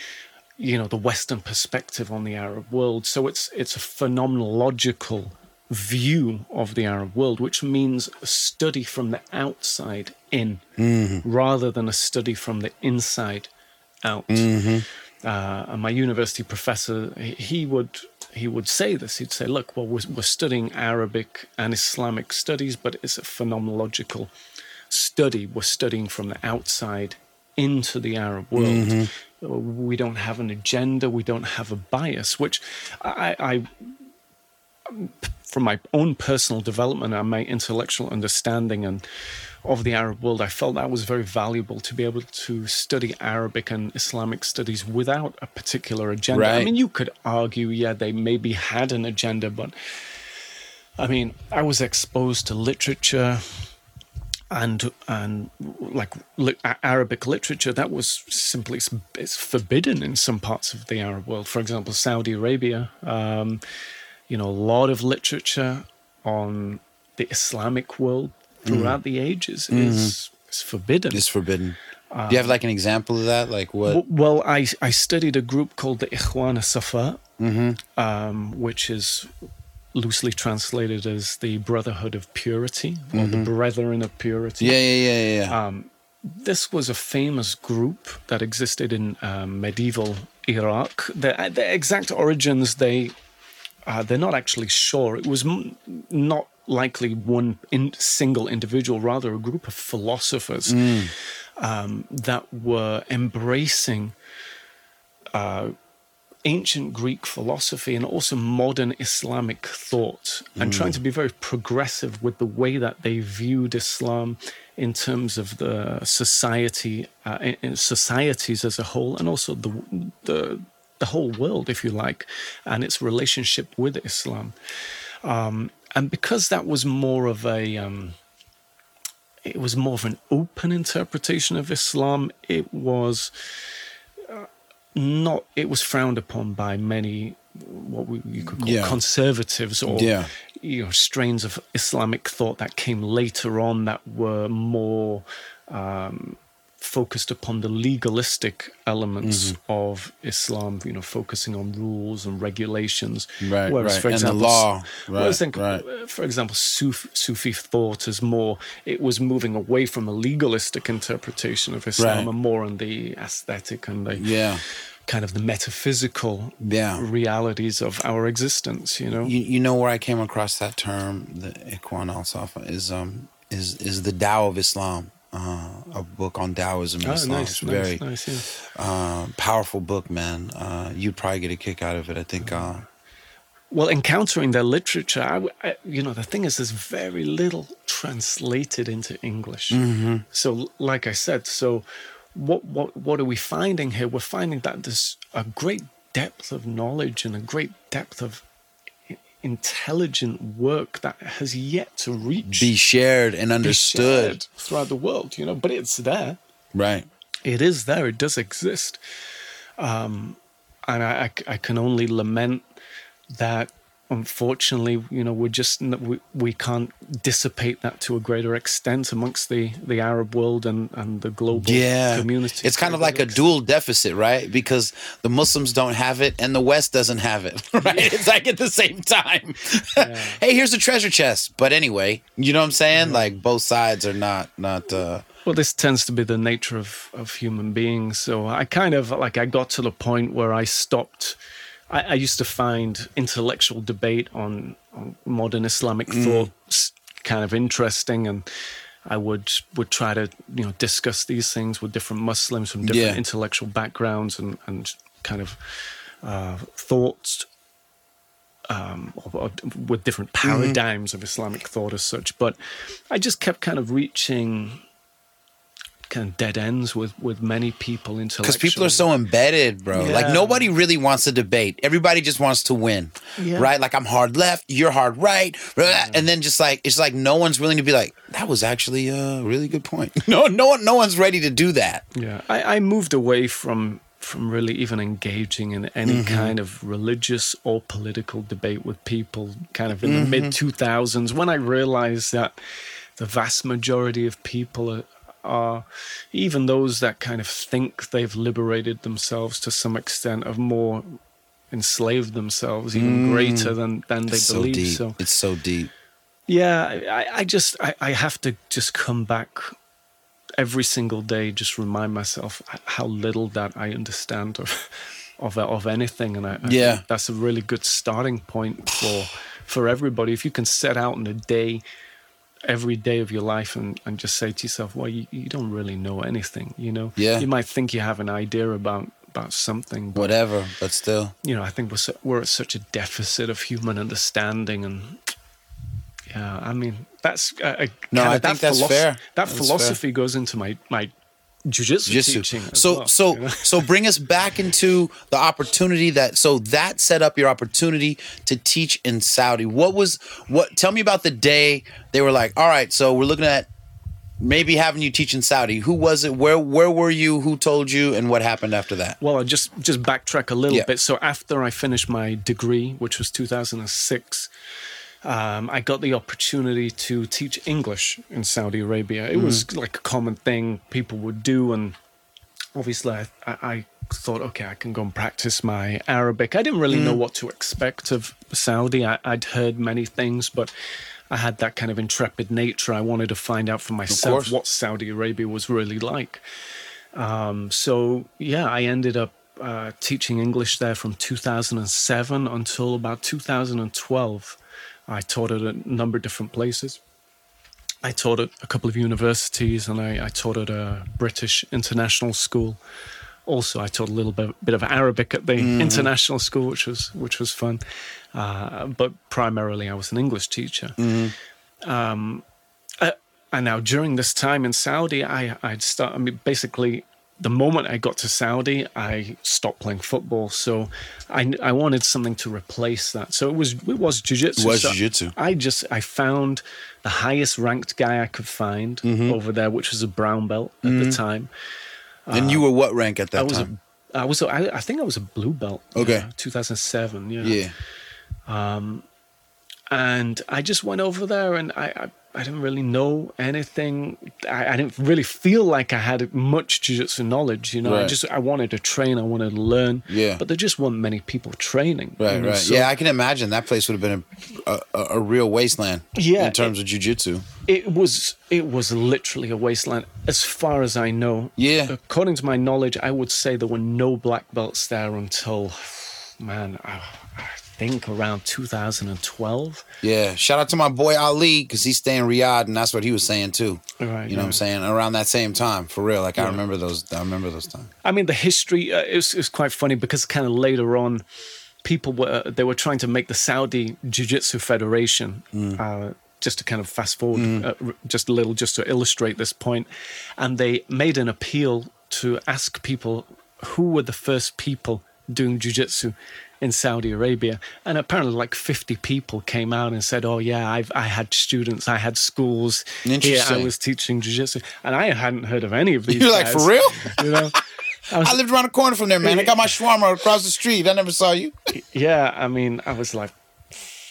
you know, the Western perspective on the Arab world. So it's it's a phenomenological view of the Arab world, which means a study from the outside in, rather than a study from the inside out. Uh, and my university professor, he, would he would say this. He'd say, "Look, well, we're, we're studying Arabic and Islamic studies, but it's a phenomenological study. We're studying from the outside into the Arab world. We don't have an agenda. We don't have a bias, which I, I from my own personal development and my intellectual understanding and of the Arab world, I felt that was very valuable to be able to study Arabic and Islamic studies without a particular agenda. I mean, you could argue, yeah, they maybe had an agenda, but I mean, I was exposed to literature and and like li- Arabic literature that was simply it's forbidden in some parts of the Arab world. For example, Saudi Arabia, um, you know, a lot of literature on the Islamic world throughout the ages is is forbidden. It's forbidden. Do you have like an example of that? Like what? Well, I, I studied a group called the Ikhwan Safa, um, which is loosely translated as the Brotherhood of Purity or the Brethren of Purity. yeah, yeah, yeah, yeah. Um, this was a famous group that existed in um, medieval Iraq. The, the exact origins they uh, they're not actually sure. It was m- not likely one in, single individual, rather a group of philosophers um, that were embracing uh, ancient Greek philosophy and also modern Islamic thought, and trying to be very progressive with the way that they viewed Islam in terms of the society, uh, societies as a whole, and also the the the whole world, if you like, and its relationship with Islam. Um, and because that was more of a um, it was more of an open interpretation of Islam. It was uh, not. It was frowned upon by many what we, you could call Yeah. conservatives or Yeah. you know strains of Islamic thought that came later on that were more um, focused upon the legalistic elements Mm-hmm. of Islam. You know, focusing on rules and regulations. Right, Whereas, right. for And the example, law. whereas Right, think, right. uh, for example, Sufi, Sufi thought is more, it was moving away from a legalistic interpretation of Islam Right. and more on the aesthetic and the Yeah. kind of the metaphysical Yeah. realities of our existence, you know? You, you know where I came across that term, the Ikhwan al Safa, is um is is the Tao of Islam, uh, a book on Taoism in Oh, Islam. nice, it's nice, very nice, yeah. uh, powerful book, man. Uh, you'd probably get a kick out of it. I think. Uh, Well, encountering their literature, I I you know, the thing is, there's very little translated into English. So, like I said, so what what what are we finding here? We're finding that there's a great depth of knowledge and a great depth of intelligent work that has yet to reach be shared and understood. shared throughout the world. You know, but it's there. Right. It is there. It does exist. Um, and I, I, I can only lament that, unfortunately, you know, we're just we, we can't dissipate that to a greater extent amongst the, the Arab world and, and the global Yeah. community. It's kind of like a dual deficit, right? Because the Muslims don't have it and the West doesn't have it, right? It's like at the same time. hey, here's a treasure chest. But anyway, you know what I'm saying? Like both sides are not not uh Well, this tends to be the nature of, of human beings. So I kind of like I got to the point where I stopped. I, I used to find intellectual debate on, on modern Islamic thought s- kind of interesting, and I would would try to you know discuss these things with different Muslims from different Yeah. intellectual backgrounds and and kind of uh, thoughts um, or, or with different paradigms of Islamic thought as such. But I just kept kind of reaching kind of dead ends with with many people because people are so embedded, bro. Like nobody really wants to debate. Everybody just wants to win, Yeah. right? Like I'm hard left, you're hard right, blah, and then just like it's like no one's willing to be like that was actually a really good point. No, no one, no one's ready to do that. Yeah, I, I moved away from from really even engaging in any mm-hmm. kind of religious or political debate with people. Kind of in the mm-hmm. mid two thousands, when I realized that the vast majority of people are, are, even those that kind of think they've liberated themselves to some extent, have more enslaved themselves even mm. greater than than they It's so believe. deep. So It's so deep. yeah, I, I just I, I have to just come back every single day, just remind myself how little that I understand of of of anything, and I, I Yeah. think that's a really good starting point for for everybody. If you can set out in a day, every day of your life, and, and just say to yourself, "Well, you, you don't really know anything," you know. Yeah. You might think you have an idea about about something, but Whatever, but still. you know, I think we're we're at such a deficit of human understanding, and yeah, I mean that's uh, uh, No, I think that's fair. That That's philosophy goes into my my jujitsu teaching. So well, so you know? so bring us back into the opportunity that so that set up your opportunity to teach in Saudi. What was what tell me about the day they were like, "All right, so we're looking at maybe having you teach in Saudi." Who was it? Where where were you? Who told you and what happened after that? Well, I'll just just backtrack a little Yeah. bit. So after I finished my degree, which was 2006, um, I got the opportunity to teach English in Saudi Arabia. It was like a common thing people would do, and obviously I, I, thought, okay, I can go and practice my Arabic. I didn't really know what to expect of Saudi. I, I'd heard many things, but I had that kind of intrepid nature. I wanted to find out for myself what Saudi Arabia was really like. Um, so yeah, I ended up uh, teaching English there from 2007 until about 2012. I taught at a number of different places. I taught at a couple of universities, and I, I taught at a British international school. Also, I taught a little bit, bit of Arabic at the international school, which was which was fun. Uh, but primarily, I was an English teacher. Um, uh, and now during this time in Saudi, I I'd start. I mean, basically, the moment I got to Saudi, I stopped playing football. So I I wanted something to replace that. So it was it was jujitsu. It was So jiu-jitsu. I just I found the highest ranked guy I could find Mm-hmm. over there, which was a brown belt at the mm-hmm. time. and you uh, were what rank at that I was time? a I was a, I, I think I was a blue belt. Okay. yeah, 2007. Yeah. yeah. Um, and I just went over there and I, I, I didn't really know anything. I, I didn't really feel like I had much jiu-jitsu knowledge, you know. I just I wanted to train, I wanted to learn. Yeah. But there just weren't many people training. you Right, know, right. so yeah, I can imagine that place would have been a, a, a real wasteland. Yeah, in terms of jujitsu. it was it was literally a wasteland as far as I know. Yeah. According to my knowledge, I would say there were no black belts there until man, I, I think around 2012. Yeah, shout out to my boy Ali because he's staying Riyadh, and that's what he was saying too. Right, you know what I'm saying? Around that same time, for real. Like I remember those. I remember those times. I mean, the history uh, is is quite funny because kind of later on, people were they were trying to make the Saudi Jiu Jitsu Federation. Uh, just to kind of fast forward uh, just a little, just to illustrate this point, and they made an appeal to ask people who were the first people doing jiu-jitsu in Saudi Arabia, and apparently like 50 people came out and said, "Oh yeah, I've I had students, I had schools here, I was teaching jiu-jitsu," and I hadn't heard of any of these. You're like, "For real?" You know. I lived around the corner from there, man. I got my shawarma across the street. I never saw you. yeah, I mean, I was like,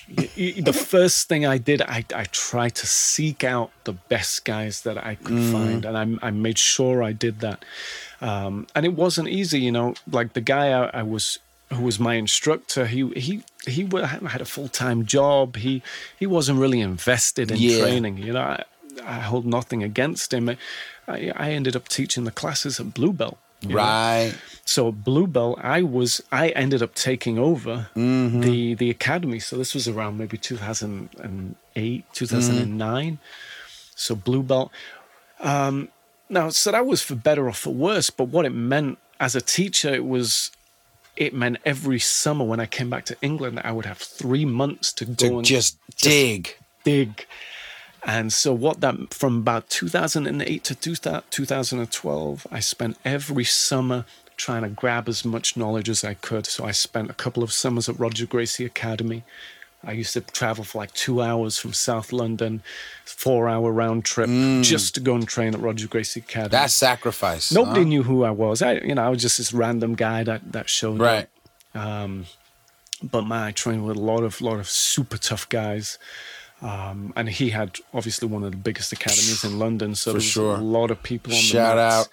the first thing I did, I, I tried to seek out the best guys that I could find, and I, I made sure I did that. Um, and it wasn't easy, you know. Like the guy I, I was, who was my instructor, he he he had a full time job. He he wasn't really invested in Yeah. training, you know. I, I hold nothing against him. I, I ended up teaching the classes at Blue Belt. you know. Right. So Blue Belt, I was I ended up taking over Mm-hmm. the the academy. So this was around maybe 2008, 2009. So Blue Belt. Um, now, so that was for better or for worse. But what it meant as a teacher, it was it meant every summer when I came back to England, I would have three months to go To and just dig. dig. And so, what that from about 2008 to 2012, I spent every summer trying to grab as much knowledge as I could. So, I spent a couple of summers at Roger Gracie Academy. I used to travel for like two hours from South London, four hour round trip just to go and train at Roger Gracie Academy. That sacrifice. Nobody huh? knew who I was. I, you know, I was just this random guy that that showed up Right. but man, I trained with a lot of lot of super tough guys. Um, and he had obviously one of the biggest academies in London, so For there was sure. a lot of people on Shout the mats. out.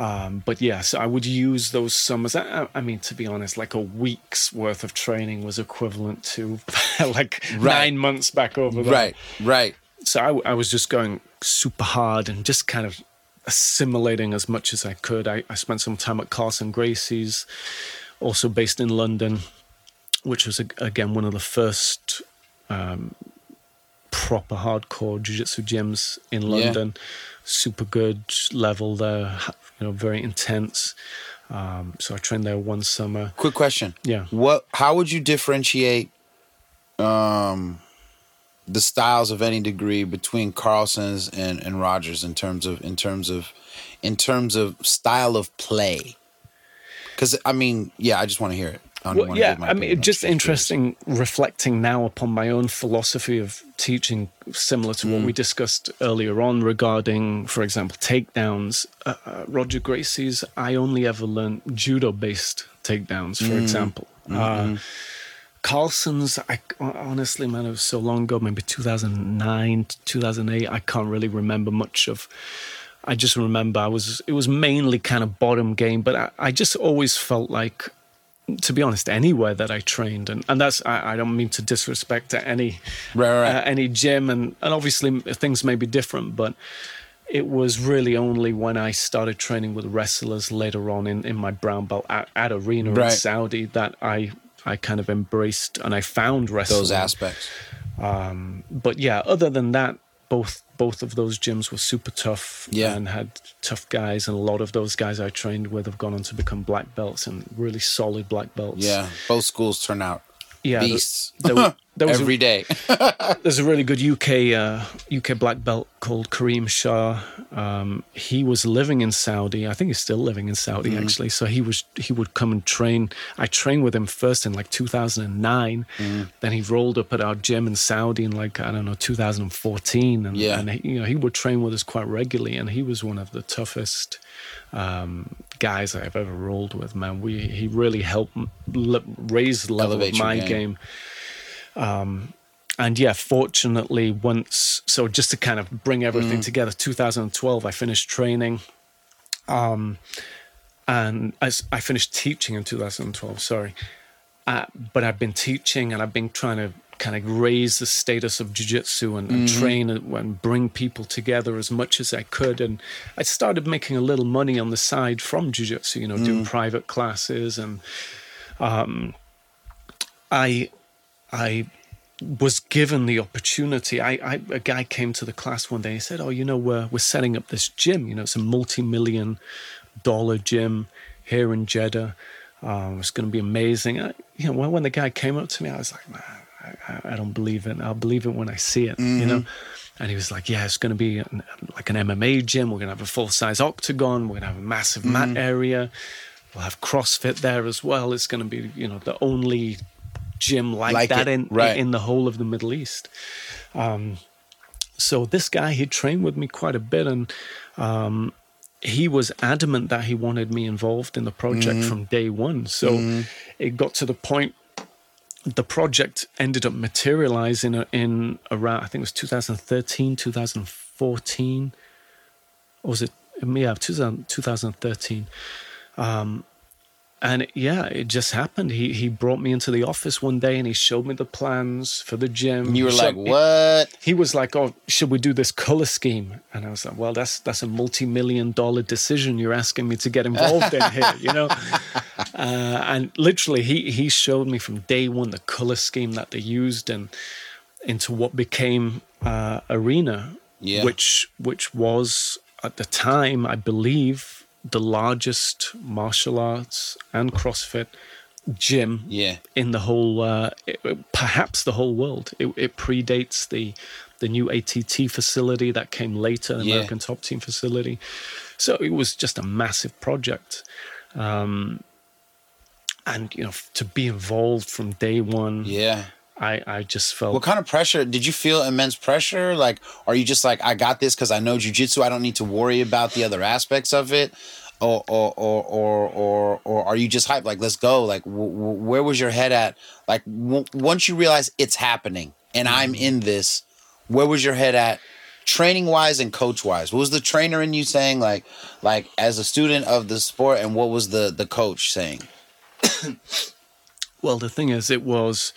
Um, but yes, I would use those summers. I, I- mean, to be honest, like a week's worth of training was equivalent to like Right. nine months back over there. Right. Right. So I, I was just going super hard and just kind of assimilating as much as I could. I, I spent some time at Carlson Gracie's also based in London, which was ag- again one of the first um, proper hardcore jiu-jitsu gyms in Yeah. London. Super good level there, you know, very intense. Um, so I trained there one summer. Quick question. Yeah. What? How would you differentiate um, the styles of any degree between Carlson's and, and Rogers in terms of in terms of in terms of style of play? Because I mean, yeah, I just want to hear it. Well, yeah, I mean, just interesting reflecting now upon my own philosophy of teaching, similar to Mm. what we discussed earlier on regarding, for example, takedowns. Uh, uh, Roger Gracie's, I only ever learned judo based takedowns, for Mm. example. Mm-hmm. Uh, Carlson's, I honestly, man, it was so long ago, maybe 2009, 2008. I can't really remember much of. I just remember I was, it was mainly kind of bottom game, but I, I just always felt like to be honest, anywhere that I trained, and, and that's I, I don't mean to disrespect to any Right, right. Uh, any gym, and and obviously things may be different, but it was really only when I started training with wrestlers later on in, in my brown belt at, at arena Right. in Saudi that I I kind of embraced and I found wrestling. those aspects. But yeah, other than that, both both of those gyms were super tough Yeah. and had tough guys, and a lot of those guys I trained with have gone on to become black belts and really solid black belts. Yeah, both schools turn out yeah, beasts There, there was a- every day. there's a really good UK uh, UK black belt called Kareem Shah. Um, he was living in Saudi. I think he's still living in Saudi actually. So he was he would come and train. I trained with him first in like 2009. Then he rolled up at our gym in Saudi in like I don't know 2014. And, Yeah. and he, you know he would train with us quite regularly. And he was one of the toughest um, guys I've ever rolled with. Man, we he really helped le- raise the level Elevate of my game. game and yeah, fortunately, once so just to kind of bring everything Mm. together, 2012, I finished training, um, and I finished teaching in 2012. Sorry, uh, but I've been teaching and I've been trying to kind of raise the status of jiu-jitsu and, and Mm-hmm. train and, and bring people together as much as I could. And I started making a little money on the side from jiu-jitsu, you know, Mm. doing private classes and um, I I was given the opportunity. I, I a guy came to the class one day. He said, "Oh, you know, we're we're setting up this gym. You know, it's a multi-million dollar gym here in Jeddah. Um, it's going to be amazing." I, you know, when, when the guy came up to me, I was like, "Man, I, I, don't believe it. I'll believe it when I see it." You know. And he was like, "Yeah, it's going to be an, like an MMA gym. We're going to have a full-size octagon. We're going to have a massive mat area. We'll have CrossFit there as well. It's going to be, you know, the only gym like, Like that it, in right. in the whole of the Middle East. Um, so this guy he trained with me quite a bit, and um, he was adamant that he wanted me involved in the project Mm-hmm. from day one. So it got to the point. The project ended up materializing in, in around I think it was 2013, 2014, or was it? Yeah, 2000, 2013 and yeah, it just happened. He he brought me into the office one day and he showed me the plans for the gym. And you were He like, "What?" He was like, "Oh, should we do this color scheme?" And I was like, "Well, that's that's a multi-million dollar decision you're asking me to get involved in here, you know." Uh, and literally, he he showed me from day one the color scheme that they used and into what became uh, Arena, Yeah. which which was at the time, I believe, the largest martial arts and CrossFit gym Yeah. in the whole, uh, it- perhaps the whole world. It, it predates the the new ATT facility that came later, the Yeah. American Top Team facility. So it was just a massive project. Um, and you know, to be involved from day one, Yeah. I, I just felt What kind of pressure did you feel? Immense pressure? Like, are you just like, I got this because I know jujitsu. I don't need to worry about the other aspects of it, or or or or or, or are you just hyped? Like, let's go. Like, w- w- where was your head at? Like, w- once you realize it's happening and I'm mm-hmm. in this, where was your head at? Training wise and coach wise, what was the trainer in you saying? Like, like as a student of the sport, and what was the the coach saying? Well, the thing is, it was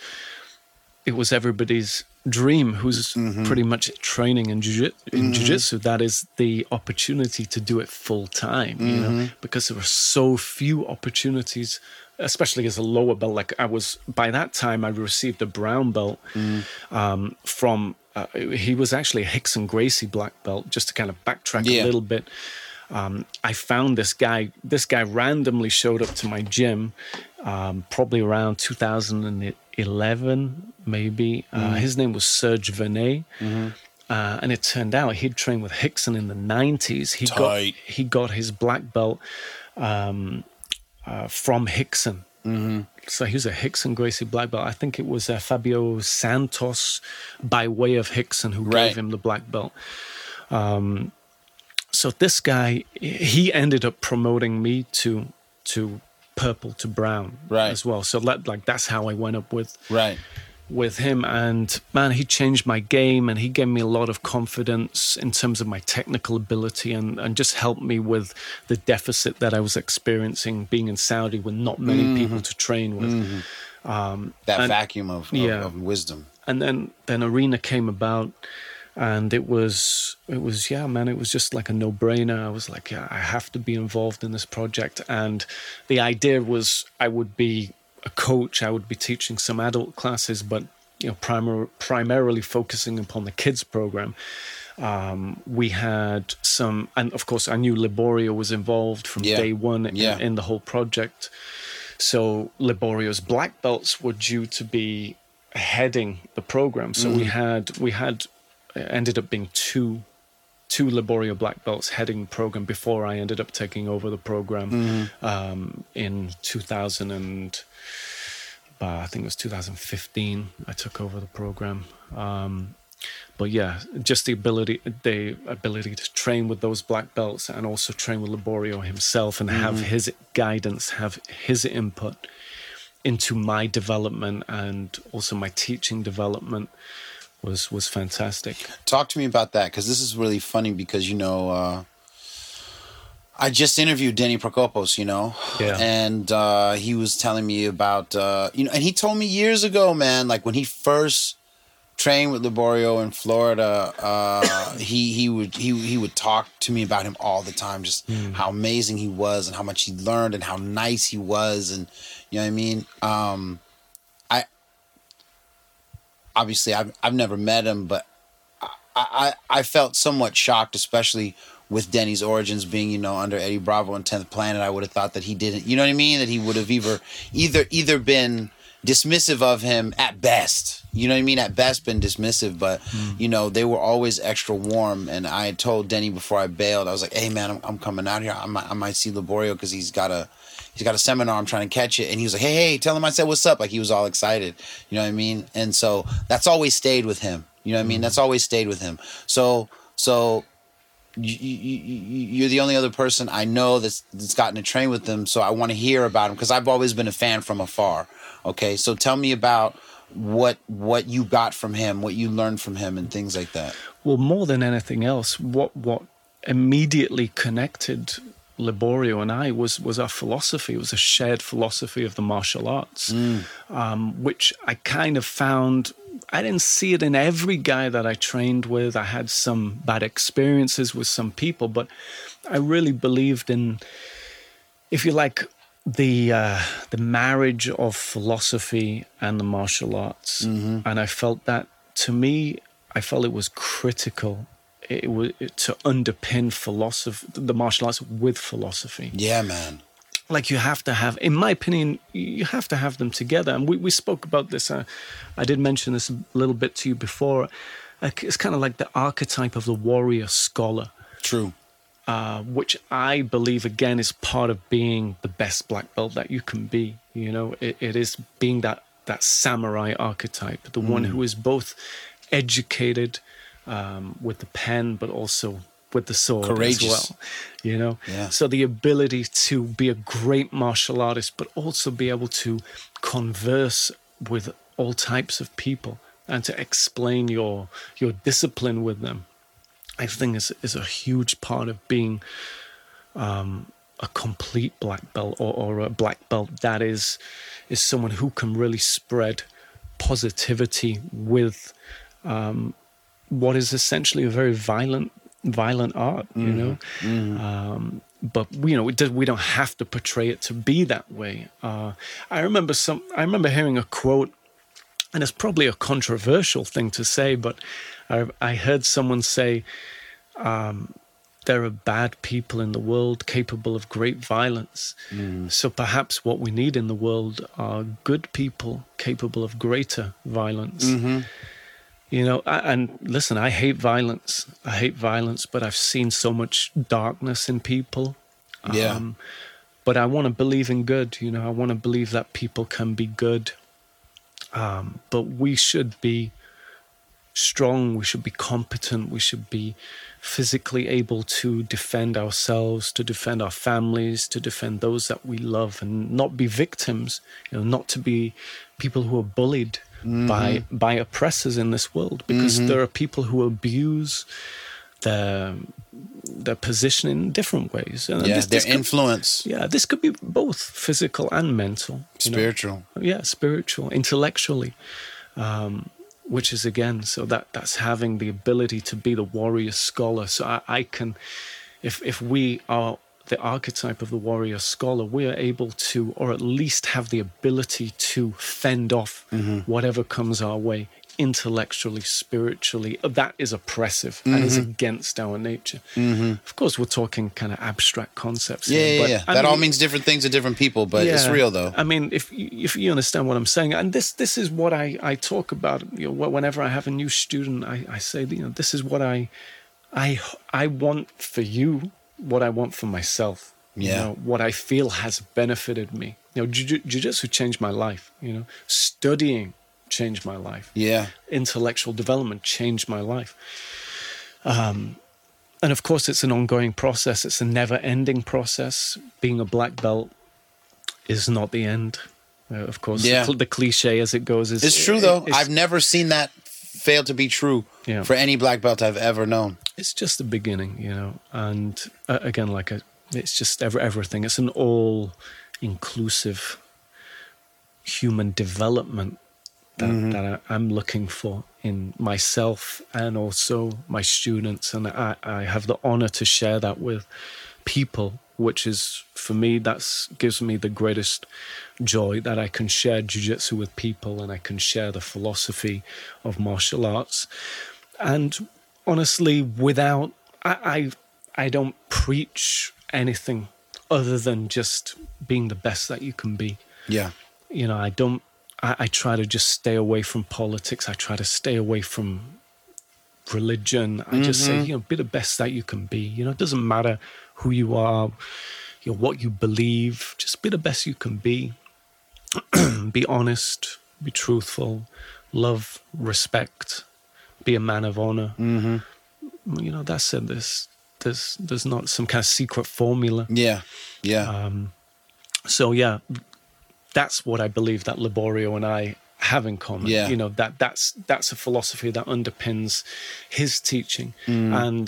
it was everybody's dream who's Mm-hmm. pretty much training in jiu in jiu-jitsu that is the opportunity to do it full time you know Mm-hmm. because there were so few opportunities especially as a lower belt like i was by that time i received a brown belt Mm. um, from uh, he was actually a Rickson Gracie black belt just to kind of backtrack Yeah. a little bit um, I found this guy. This guy randomly showed up to my gym, um, probably around 2011, maybe. Uh, his name was Serge Venet, uh, and it turned out he'd trained with Rickson in the 90s. He got he got his black belt um, uh, from Rickson. So he was a Rickson Gracie black belt. I think it was uh, Fabio Santos, by way of Rickson, who Right. gave him the black belt so this guy he ended up promoting me to to purple to brown Right. as well so that, like that's how i went up with Right. with him and man he changed my game and he gave me a lot of confidence in terms of my technical ability and, and just helped me with the deficit that i was experiencing being in saudi with not many Mm-hmm. people to train with um That And- vacuum of, of, yeah. of wisdom. and then then arena came about and it was it was yeah man it was just like a no-brainer i was like yeah i have to be involved in this project and the idea was i would be a coach i would be teaching some adult classes but you know primar- primarily focusing upon the kids program um, we had some and of course i knew liborio was involved from Yeah. day one in, Yeah. in the whole project so Liborio's black belts were due to be heading the program. So we had we had ended up being two two Liborio black belts heading the program before I ended up taking over the program um, in 2000 and uh, I think it was 2015. I took over the program. Um, but yeah, just the ability the ability to train with those black belts and also train with Liborio himself and have his guidance, have his input into my development and also my teaching development was was fantastic. Talk to me about that because this is really funny because you know uh, I just interviewed Denny Prokopos, you know, Yeah. and uh, he was telling me about uh, you know, and he told me years ago, man, like when he first trained with Liborio in Florida, uh, he he would he he would talk to me about him all the time, just how amazing he was and how much he learned and how nice he was, and you know what I mean. Um, obviously I've I've never met him, but I, I I felt somewhat shocked, especially with Denny's origins being, you know, under Eddie Bravo and Tenth Planet. I would have thought that he didn't, you know what I mean, that he would have either either either been dismissive of him at best. You know what I mean? At best, been dismissive, but mm. you know they were always extra warm. And I had told Denny before I bailed, I was like, "Hey man, I'm, I'm coming out here. I might, I might see Liborio because he's got a he's got a seminar. I'm trying to catch it." And he was like, "Hey, hey, tell him I said what's up." Like he was all excited. You know what I mean? And so that's always stayed with him. You know what I mean? Mm-hmm. That's always stayed with him. So so you, you're the only other person I know that's that's gotten to train with them. So I want to hear about him because I've always been a fan from afar. Okay, so tell me about what what you got from him, what you learned from him, and things like that. Well, more than anything else, what what immediately connected Liborio and I was was our philosophy. It was a shared philosophy of the martial arts, um, which I kind of found. I didn't see it in every guy that I trained with. I had some bad experiences with some people, but I really believed in, if you like, the uh, the marriage of philosophy and the martial arts, and I felt that to me, I felt it was critical. It was to underpin philosophy, the martial arts with philosophy. Yeah, man. like you have to have in my opinion you have to have them together. And we, we spoke about this uh, i did mention this a little bit to you before. It's kind of like the archetype of the warrior scholar. True. uh, which i believe again is part of being the best black belt that you can be you know? It, it is being that that samurai archetype the one who is both educated um, with the pen but also with the sword Courageous. as well you know Yeah. so the ability to be a great martial artist but also be able to converse with all types of people and to explain your your discipline with them i think is is a huge part of being um, a complete black belt or, or a black belt that is is someone who can really spread positivity with um, what is essentially a very violent violent art you know um, but you know, it does, we don't have to portray it to be that way. Uh, I remember some. I remember hearing a quote, and it's probably a controversial thing to say, but I, I heard someone say, um, "There are bad people in the world capable of great violence. So perhaps what we need in the world are good people capable of greater violence." You know, a- and listen, I hate violence. I hate violence, but I've seen so much darkness in people. Yeah. Um, but I want to believe in good. You know, I want to believe that people can be good. Um, but we should be strong. We should be competent. We should be physically able to defend ourselves, to defend our families, to defend those that we love, and not be victims. You know, not to be people who are bullied by by oppressors in this world, because there are people who abuse their their position in different ways. And Yeah, this- their this could- influence, yeah, this could be both physical and mental. you know. spiritual. Yeah, spiritual, intellectually, um, which is again, so that that's having the ability to be the warrior scholar. So I, I can, if if we are the archetype of the warrior scholar, we are able to, or at least have the ability to fend off mm-hmm. whatever comes our way intellectually, spiritually. Uh, that is oppressive. That is mm-hmm. against our nature. Mm-hmm. Of course, we're talking kind of abstract concepts. Yeah, here, yeah, but, yeah. That all means different things to different people, but it's real though. I mean, if you- if you understand what I'm saying, and this this is what I I talk about. You know, whenever I have a new student, I I say, you know, this is what I I I want for you, what I want for myself. You Yeah. know, what I feel has benefited me. You know, jiu- jiu-jitsu changed my life. You know, studying changed my life Yeah, intellectual development changed my life. Um, and of course, it's an ongoing process. It's a never-ending process. Being a black belt is not the end. Uh, of course, Yeah. the, cl- the cliche as it goes is it's true though. it's- I've never seen that fail to be true Yeah. for any black belt I've ever known. it's just the beginning, you know. And uh, again, like a, it's just ever everything. It's an all-inclusive human development that, that I, I'm looking for in myself and also my students, and I, I have the honor to share that with people. Which is for me, that's gives me the greatest joy that I can share jujitsu with people, and I can share the philosophy of martial arts. And honestly without I, I i don't preach anything other than just being the best that you can be. Yeah, you know i don't I, I try to just stay away from politics. I try to stay away from religion i just say you know be the best that you can be. You know it doesn't matter who you are you know what you believe just be the best you can be. Be honest be truthful love respect be a man of honor. Mm-hmm. you know that's it there's there's there's not some kind of secret formula. Yeah, yeah. Um, so yeah that's what i believe that liborio and i have in common Yeah. you know that that's that's a philosophy that underpins his teaching Mm. and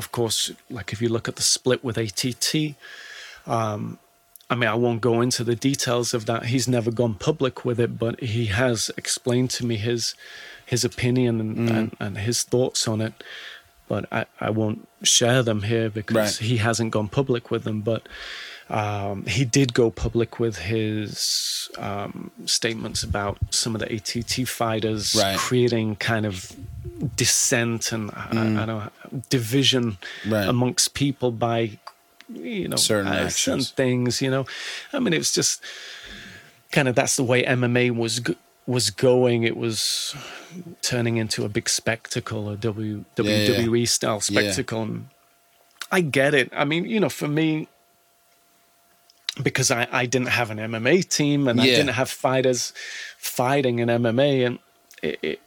of course like if you look at the split with att um I mean, I won't go into the details of that. He's never gone public with it, but he has explained to me his his opinion and, Mm. and, and his thoughts on it. But I, I won't share them here because Right. he hasn't gone public with them. But um, he did go public with his um, statements about some of the ATT fighters Right. creating kind of dissent and I, I don't know, division Mm. Right. amongst people by you know Certain actions. things. You know, I mean, it was just kind of that's the way MMA was go- was going. It was turning into a big spectacle, a w, yeah. WWE style spectacle. And I get it. I mean, you know, for me, because I, I didn't have an MMA team and I didn't have fighters fighting in MMA, and it, it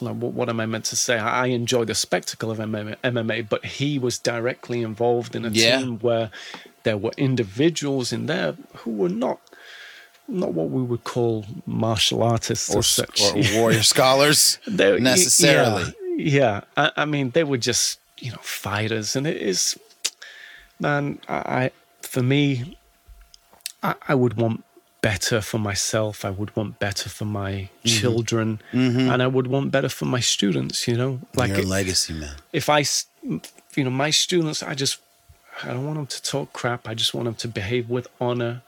like, what, what am I meant to say? I, I enjoy the spectacle of MMA, MMA, but he was directly involved in a Yeah. team where there were individuals in there who were not not what we would call martial artists or, as such. or warrior scholars They- necessarily. Yeah, yeah. I, I mean, they were just you know fighters, and it is, man. I for me, I, I would want better for myself. I would want better for my Mm-hmm. children, mm-hmm. and I would want better for my students. You know, like Your it- legacy, man. if I, you know, my students, I just, I don't want them to talk crap. I just want them to behave with honor.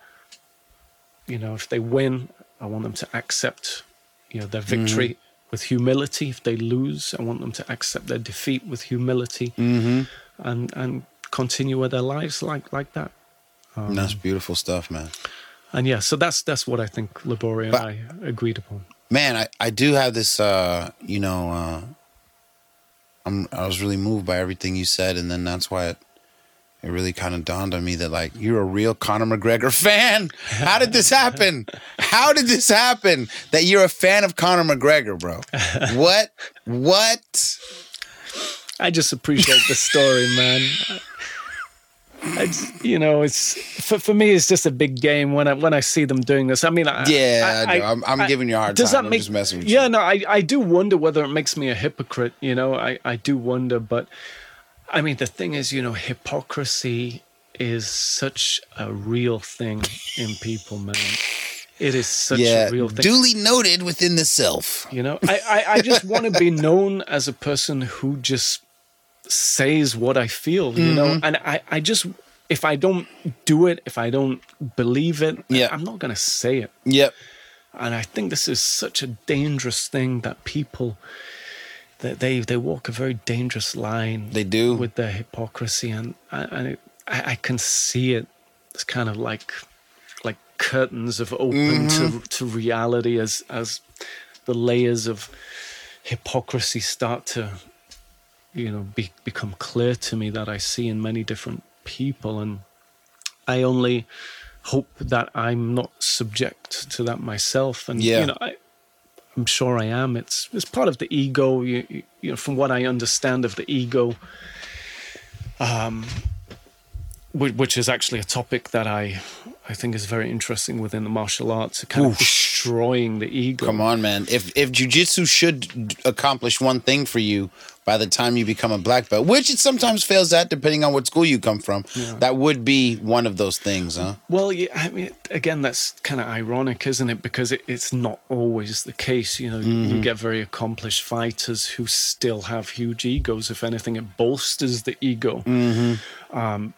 You know, if they win, I want them to accept, you know, their mm-hmm. victory with humility. If they lose, I want them to accept their defeat with humility, mm-hmm. and and continue with their lives like like that. And that's beautiful stuff, man. And yeah, so that's that's what I think Liborio and But- I agreed upon. Man, I, I do have this uh you know uh I'm I was really moved by everything you said and then that's why it it really kind of dawned on me that like you're a real Conor McGregor fan. How did this happen? How did this happen that you're a fan of Conor McGregor, bro? What? What? I just appreciate the story, man. I just, you know, it's for, for me. It's just a big game when I when I see them doing this. I mean, I, Yeah, I know. I'm- I'm giving you a hard does time. That make, just messing with yeah, you. no, I I do wonder whether it makes me a hypocrite. You know, I I do wonder, but I mean, the thing is, you know, hypocrisy is such a real thing in people, man. It is such yeah, a real thing. duly noted within the self. You know, I, I, I just want to be known as a person who just says what I feel, you know, Mm-hmm. and I, I just, if I don't do it, if I don't believe it, Yeah. I'm not going to say it. Yep. And I think this is such a dangerous thing that people, that they, they walk a very dangerous line. They do. With their hypocrisy. And, and it, I, I can see it. It's kind of like, like curtains have opened Mm-hmm. to, to reality as, as the layers of hypocrisy start to you know be, become clear to me that I see in many different people and I only hope that I'm not subject to that myself and Yeah. you know I I'm sure I am it's it's part of the ego you, you, know from what I understand of the ego um which, is actually a topic that I I think is very interesting within the martial arts kind of destroying the ego Come on, man. If if jujitsu should accomplish one thing for you by the time you become a black belt, which it sometimes fails at, depending on what school you come from, that would be one of those things, huh? Well, yeah, I mean, again, that's kind of ironic, isn't it? Because it, it's not always the case. You know, you get very accomplished fighters who still have huge egos. If anything, it bolsters the ego. Um,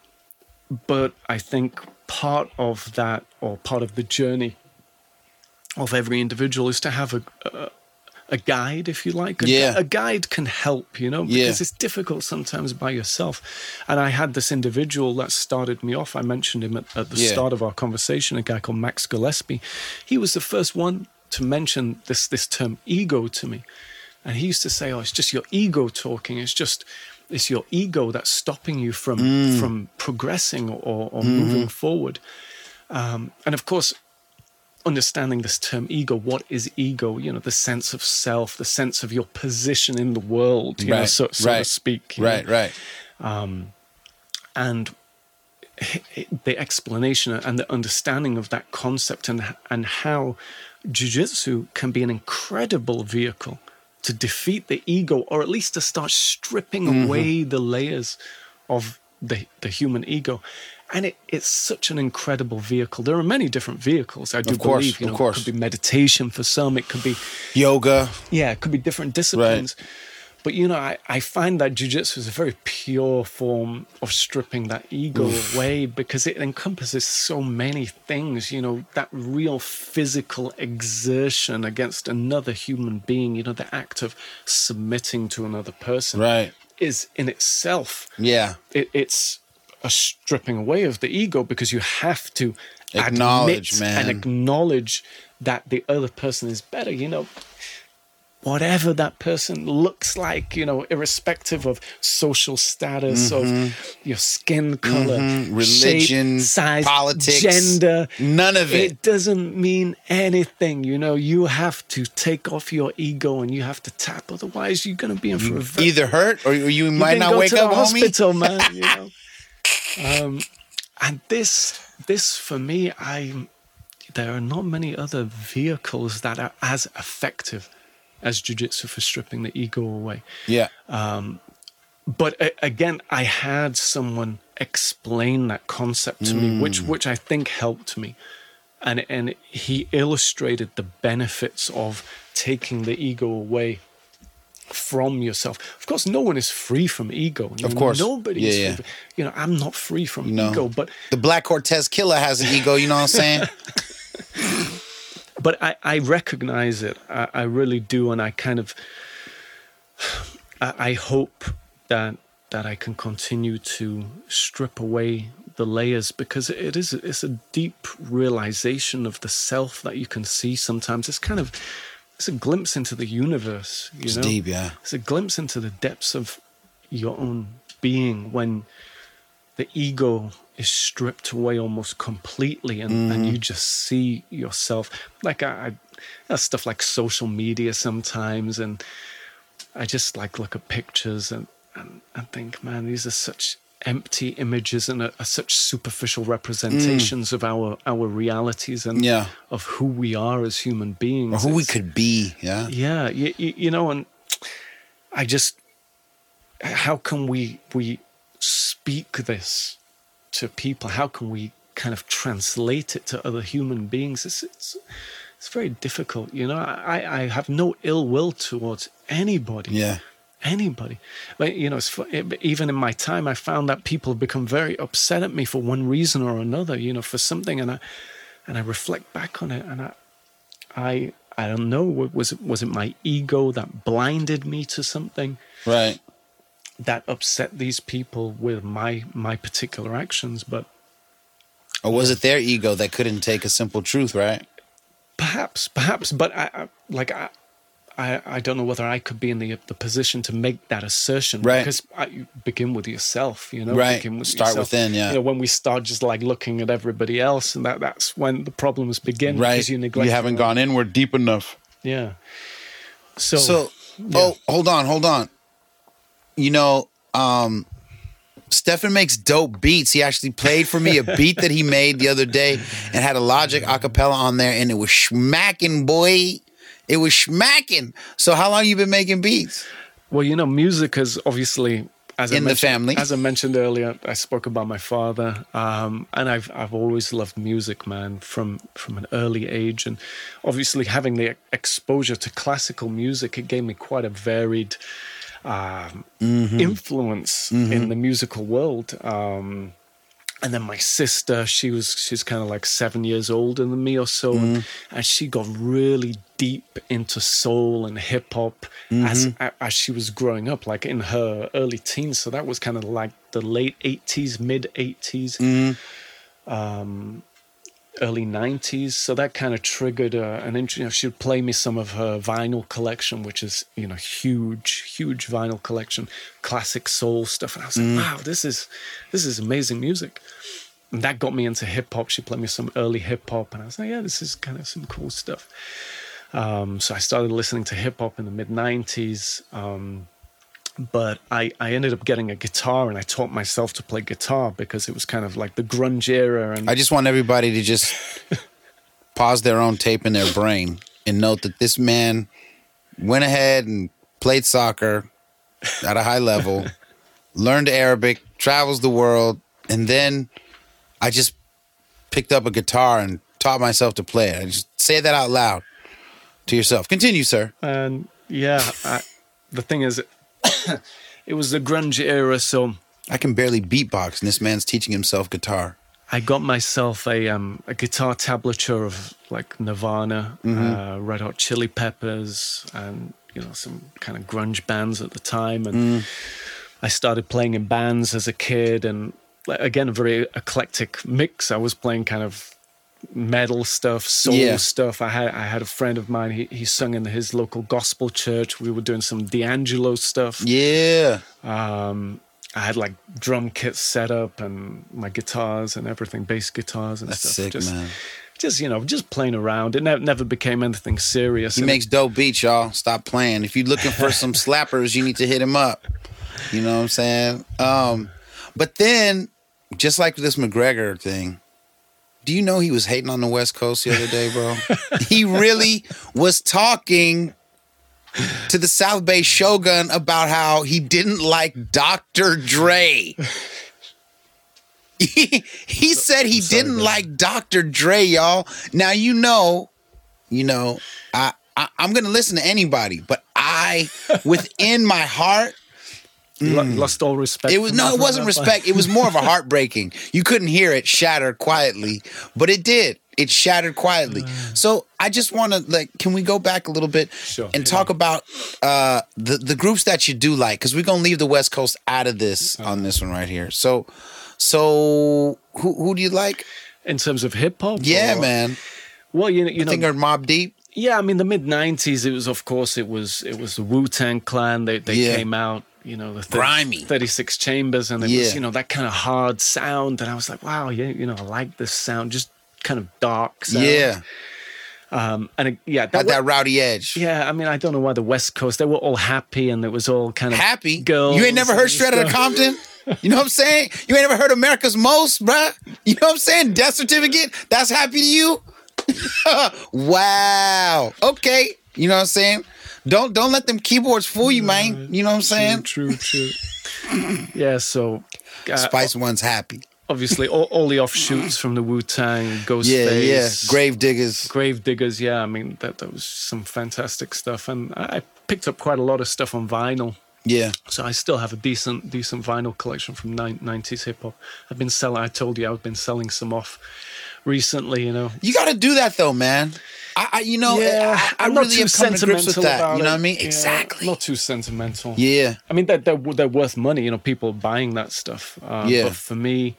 but I think part of that, or part of the journey of every individual, is to have a, a, a guide, if you like. A, Yeah. a guide can help, you know, because Yeah. it's difficult sometimes by yourself. And I had this individual that started me off. I mentioned him at, at the Yeah. start of our conversation, a guy called Max Gillespie. He was the first one to mention this this term ego to me. And he used to say, "Oh, it's just your ego talking. It's just it's your ego that's stopping you from Mm. from progressing or, or Mm-hmm. moving forward." Um, and of course, understanding this term ego, what is ego? You know, the sense of self, the sense of your position in the world, you know, Right, so, so to speak. you know. Right, right. and the explanation and the understanding of that concept and and how jiu-jitsu can be an incredible vehicle to defeat the ego or at least to start stripping Mm-hmm. away the layers of the the human ego and it, it's such an incredible vehicle. There are many different vehicles. I do Of course, believe, you of know, course. it could be meditation for some. It could be Yoga. yeah, it could be different disciplines. But you know, I, I find that jujitsu is a very pure form of stripping that ego away because it encompasses so many things, you know, that real physical exertion against another human being, you know, the act of submitting to another person Right. is in itself Yeah. it, it's a stripping away of the ego because you have to Acknowledge, admit man. and acknowledge that the other person is better. You know, whatever that person looks like, you know, irrespective of social status, of your skin color, Mm-hmm. Religion, shape, size, politics, gender, none of it. It doesn't mean anything. You know, you have to take off your ego and you have to tap. Otherwise, you're going to be in for a very Either hurt or you might not wake up, the homie. hospital, man. You know. Um, and this, this for me, I there are not many other vehicles that are as effective as jujitsu for stripping the ego away. Yeah. But a- again, I had someone explain that concept to me, which which I think helped me and and he illustrated the benefits of taking the ego away from yourself. Of course, no one is free from ego. you Of know, course. nobody Yeah, is. yeah. Free. You know, I'm not free from know, ego, but the Black Cortez killer has an ego. You know what I'm saying? but I, I recognize it. I, I really do, and I kind of, I, I hope that that I can continue to strip away the layers because it is it's a deep realization of the self that you can see sometimes. It's kind of it's a glimpse into the universe. You It's know, deep, yeah. It's a glimpse into the depths of your own being when the ego is stripped away almost completely and, and you mm-hmm. just see yourself like I, I stuff like social media sometimes and I just like look at pictures and, and, and think, man, these are such empty images and are, are such superficial mm. representations of our our realities and Yeah. of who we are as human beings. or who we could be. Yeah. yeah, you, you know, and I just, how can we we speak this to people? How can we kind of translate it to other human beings? It's it's, it's very difficult, you know. I I have no ill will towards anybody. Yeah. Anybody, but you know, it's, it- even in my time, I found that people have become very upset at me for one reason or another, you know, for something, and I, and I reflect back on it, and I, I I don't know. wa- Was it was it my ego that blinded me to something Right. that upset these people with my my particular actions? But Or was it their ego that couldn't take a simple truth? Right. perhaps, perhaps. But I, I like I. I, I don't know whether I could be in the the position to make that assertion Right. because I, you begin with yourself, you know. Right. Begin with Start yourself. within, yeah. You know, when we start just like looking at everybody else, and that that's when the problems begin. Right. because you neglect. You haven't gone inward deep enough. Yeah. So, So, oh, hold on, hold on. You know, um, Stefan makes dope beats. He actually played for me a beat that he made the other day and had a Logic acapella on there, and it was smacking, boy. It was smacking. So, how long you been making beats? Well, you know, music is obviously as I In the family. As I mentioned earlier, I spoke about my father, um, and I've I've always loved music, man, from from an early age, and obviously having the exposure to classical music, it gave me quite a varied um, Mm-hmm. influence in the musical world. Um, and then my sister, she was she's kind of like seven years older than me or so, Mm-hmm. and, and she got really deep into soul and hip hop as Mm-hmm. as she was growing up, like in her early teens. So that was kind of like the late eighties, mid 80s Mm-hmm. um, early nineties. So that kind of triggered uh, an interest. You know, she would play me some of her vinyl collection, which is you know huge, huge vinyl collection, classic soul stuff, and I was like, wow, this is this is amazing music. And that got me into hip hop. She played me some early hip hop, and I was like, yeah, this is kind of some cool stuff. Um, so I started listening to hip hop in the mid '90s. Um, but I, I ended up getting a guitar and I taught myself to play guitar because it was kind of like the grunge era and I just want everybody to just pause their own tape in their brain and note that this man went ahead and played soccer at a high level, learned Arabic, travels the world, and then I just picked up a guitar and taught myself to play it. I just say that out loud to yourself. Continue, sir. and yeah, I, the thing is, it was the grunge era, so I can barely beatbox, and this man's teaching himself guitar. I got myself a um, a guitar tablature of like Nirvana, uh, Red Hot Chili Peppers, and you know some kind of grunge bands at the time, and I started playing in bands as a kid, and like, again a very eclectic mix. I was playing kind of metal stuff, soul Yeah. stuff. I had I had a friend of mine. He he sung in his local gospel church. We were doing some D'Angelo stuff. Yeah. Um, I had like drum kits set up and my guitars and everything, bass guitars and That's stuff. sick, just, man. just you know, just playing around. It ne- never became anything serious. He And makes dope beats, y'all. Stop playing. If you're looking for some slappers, you need to hit him up. You know what I'm saying? Um, but then, just like this McGregor thing, do you know he was hating on the West Coast the other day, bro? he really was talking to the South Bay Shogun about how he didn't like Dr. Dre. he, he said he didn't like Dr. Dre, y'all. Now you know, you know, I, I I'm gonna listen to anybody, but I, within my heart, Lo- Lost all respect. Mm. it was no, it wasn't respect. It was more of a heartbreaking. You couldn't hear it shatter quietly, but it did. It shattered quietly. So I just want to like, can we go back a little bit Sure. and talk about uh, the the groups that you do like? Because we're gonna leave the West Coast out of this on this one right here. So, so who who do you like? in terms of hip hop. Yeah, or- man. Well, you know, you I know, think are Mobb Deep. Yeah, I mean the mid '90s. It was, of course, it was it was the Wu Tang Clan. They they Yeah. came out. You know, the 30, Grimy. 36 chambers, and it Yeah. was you know that kind of hard sound. And I was like, wow, yeah, you know, I like this sound, just kind of dark sound. Yeah, um, and it, yeah, that, that rowdy edge. yeah. I mean, I don't know why the West Coast. They were all happy, and it was all kind of Happy girls. You ain't never heard Outta stuff. Compton. You know what I'm saying? You ain't never heard America's Most, bruh. You know what I'm saying? Death certificate. That's happy to you. wow. Okay. You know what I'm saying? Don't don't let them keyboards fool you, man. You know what I'm saying? True, true. true. yeah, so uh, Spice One's happy. obviously all, all the offshoots from the Wu Tang, Ghostface, Yeah, yeah. Gravediggaz. Grave Diggers, yeah, I mean that that was some fantastic stuff, and I I picked up quite a lot of stuff on vinyl. Yeah. So I still have a decent decent vinyl collection from nin- 90s hip hop. I've been selling. I told you I've been selling some off recently. You know, You got to do that though, man. I, I you know, I, I I'm not really too have to grips with sentimental that. about You know what I mean? Yeah, Exactly. Not too sentimental. Yeah. I mean, they're, they're, they're worth money, you know, people buying that stuff. Uh, Yeah. But for me,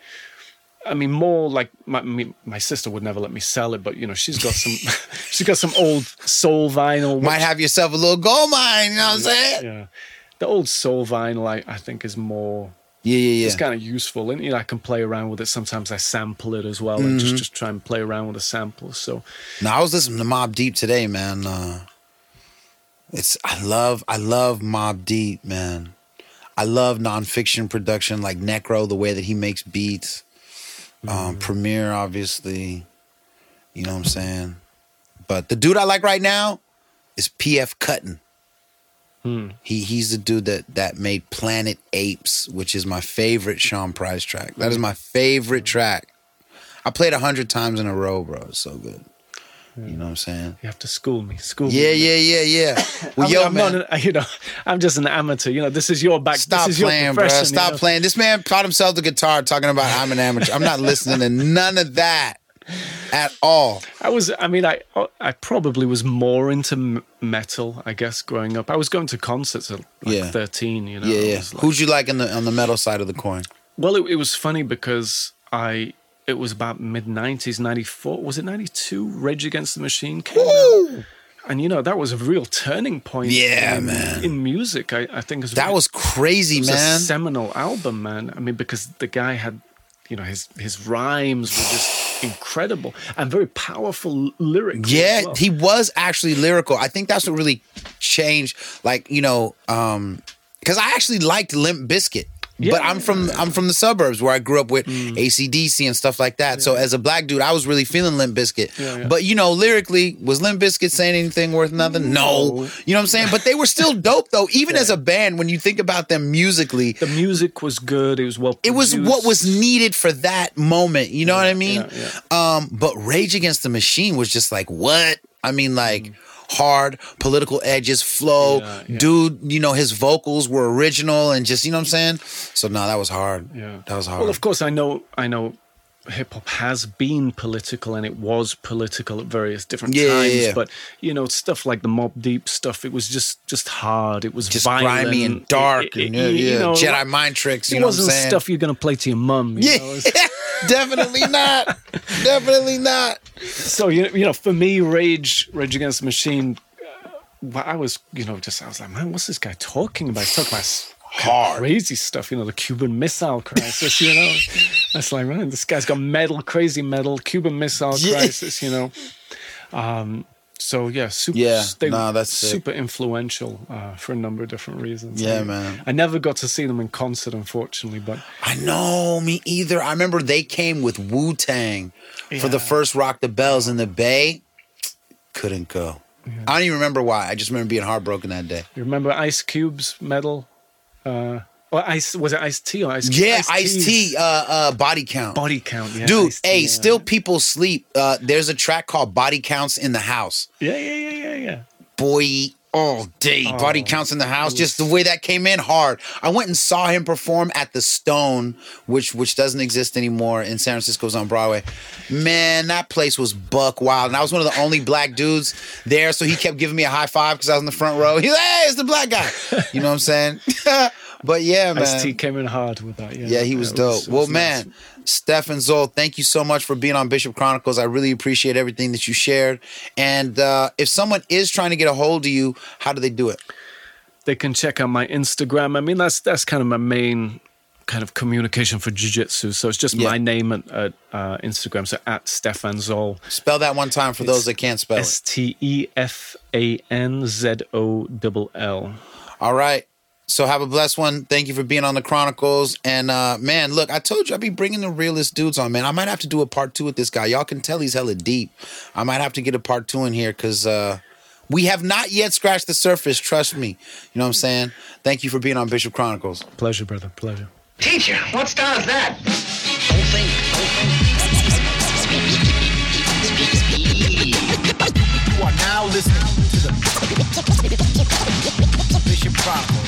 I mean, more like my, my sister would never let me sell it, but, you know, she's got some, she's got some old soul vinyl. Might have yourself a little gold mine. You know what I'm saying? Yeah. The old soul vinyl, I, I think, is more, Yeah, yeah, yeah. it's kind of useful. And, you know, I can play around with it. Sometimes I sample it as well and just, Mm-hmm. just try and play around with the samples. So, now I was listening to Mobb Deep today, man. Uh, it's I love I love Mobb Deep, man. I love nonfiction production like Necro, the way that he makes beats. Um, Premier, obviously. You know what I'm saying? But the dude I like right now is P.F. Cuttin. Hmm. He he's the dude that that made Planet Apes, which is my favorite Sean Price track. That is my favorite track. I played a hundred times in a row, bro. It's so good. You know what I'm saying? you have to school me. School Yeah, me. yeah, yeah, yeah. Yeah. Well, I mean, yo, I'm man, not, an, you know, I'm just an amateur. You know, this is your back. stop this is your playing, bro. profession, you Stop know? playing. This man taught himself the guitar, talking about I'm an amateur. I'm not listening to none of that at all. I was. I mean, I I probably was more into m- metal. I guess growing up, I was going to concerts at like Yeah. 13. You know. Yeah, yeah. like- Who'd you like on the on the metal side of the coin? well, it, it was funny because I. It was about mid 90s, 94. Was it 92? Rage Against the Machine came out. And you know, that was a real turning point Yeah, in, man. in music, I, I think. as That well. was crazy, it was man. a seminal album, man. I mean, because the guy had, you know, his his rhymes were just incredible and very powerful lyrics. Yeah, well. he was actually lyrical. I think that's what really changed. Like you know, um, because I actually liked Limp Bizkit. Yeah. But I'm from I'm from the suburbs where I grew up with ACDC and stuff like that. So as a black dude, I was really feeling Limp Bizkit. Yeah, yeah. But you know, lyrically, was Limp Bizkit saying anything worth nothing? No. You know what I'm saying? But they were still dope though. Even as a band, when you think about them musically, the music was good. It was well. it was what was needed for that moment. You know what I mean? yeah, Um, but Rage Against the Machine was just like, what? I mean, like hard political edges, flow. Yeah, yeah. dude. You know, his vocals were original and just you know what I'm saying. So no, that was hard. Yeah, that was hard. Well, of course, I know. I know. Hip hop has been political, and it was political at various different Yeah, yeah, times. yeah. But you know, stuff like the Mobb Deep stuff, it was just just hard. It was just violent. grimy and dark It- it- and yeah, you yeah. know, Jedi mind tricks. You it know wasn't stuff you're gonna play to your mum. You yeah, definitely not. definitely not. so you know, you know, for me, Rage, Rage Against the Machine, uh, I was, you know, just I was like, man, what's this guy talking about? He's talking about Hard. crazy stuff, you know, the Cuban Missile Crisis, you know. That's like, man, this guy's got metal, crazy metal, Cuban Missile Yeah. Crisis, you know. Um, so yeah, super. Yeah, they nah, that's super influential uh, for a number of different reasons. Yeah, I- man. I never got to see them in concert, unfortunately, but I know, me either. I remember they came with Wu Tang for the first Rock the Bells in the Bay. Couldn't go. I don't even remember why. I just remember being heartbroken that day. you remember Ice Cube's metal? Uh, Or ice was it Ice T or Ice? Yeah, Ice Ice-T's T, uh, uh, body count. Body count, yeah. Dude, Ice-T, hey, yeah. still people sleep. Uh, there's a track called Body Counts in the House. Yeah, yeah, yeah, yeah, yeah. Boy, all day. Body oh, Counts in the House. Just the way that came in hard. I went and saw him perform at the Stone, which which doesn't exist anymore in San Francisco's on Broadway. Man, that place was buck wild. And I was one of the only black dudes there, so he kept giving me a high five because I was in the front row. He's like, hey, it's the black guy. You know what I'm saying? but yeah, man. Ice T came in hard with that. Yeah, Yeah, he was dope. well, was nice. man, Stefan Zoll, thank you so much for being on Bishop Chronicles. I really appreciate everything that you shared. And uh, if someone is trying to get a hold of you, how do they do it? they can check out my Instagram. I mean, that's that's kind of my main kind of communication for jiu-jitsu. So it's just Yeah. my name at, at uh, Instagram. So at Stefan Zoll. Spell that one time for those that can't spell S it. T E F A N Z O double L. All right. So have a blessed one. Thank you for being on the Chronicles. And uh, man, look, I told you I'd be bringing the realest dudes on, man. I might have to do a part two with this guy. Y'all can tell he's hella deep. I might have to get a part two in here because uh, we have not yet scratched the surface. Trust me. You know what I'm saying? Thank you for being on Bishop Chronicles. Pleasure, brother. Pleasure. Teacher, what style is that? Don't think, don't think. You are now listening to the Bishop Chronicles.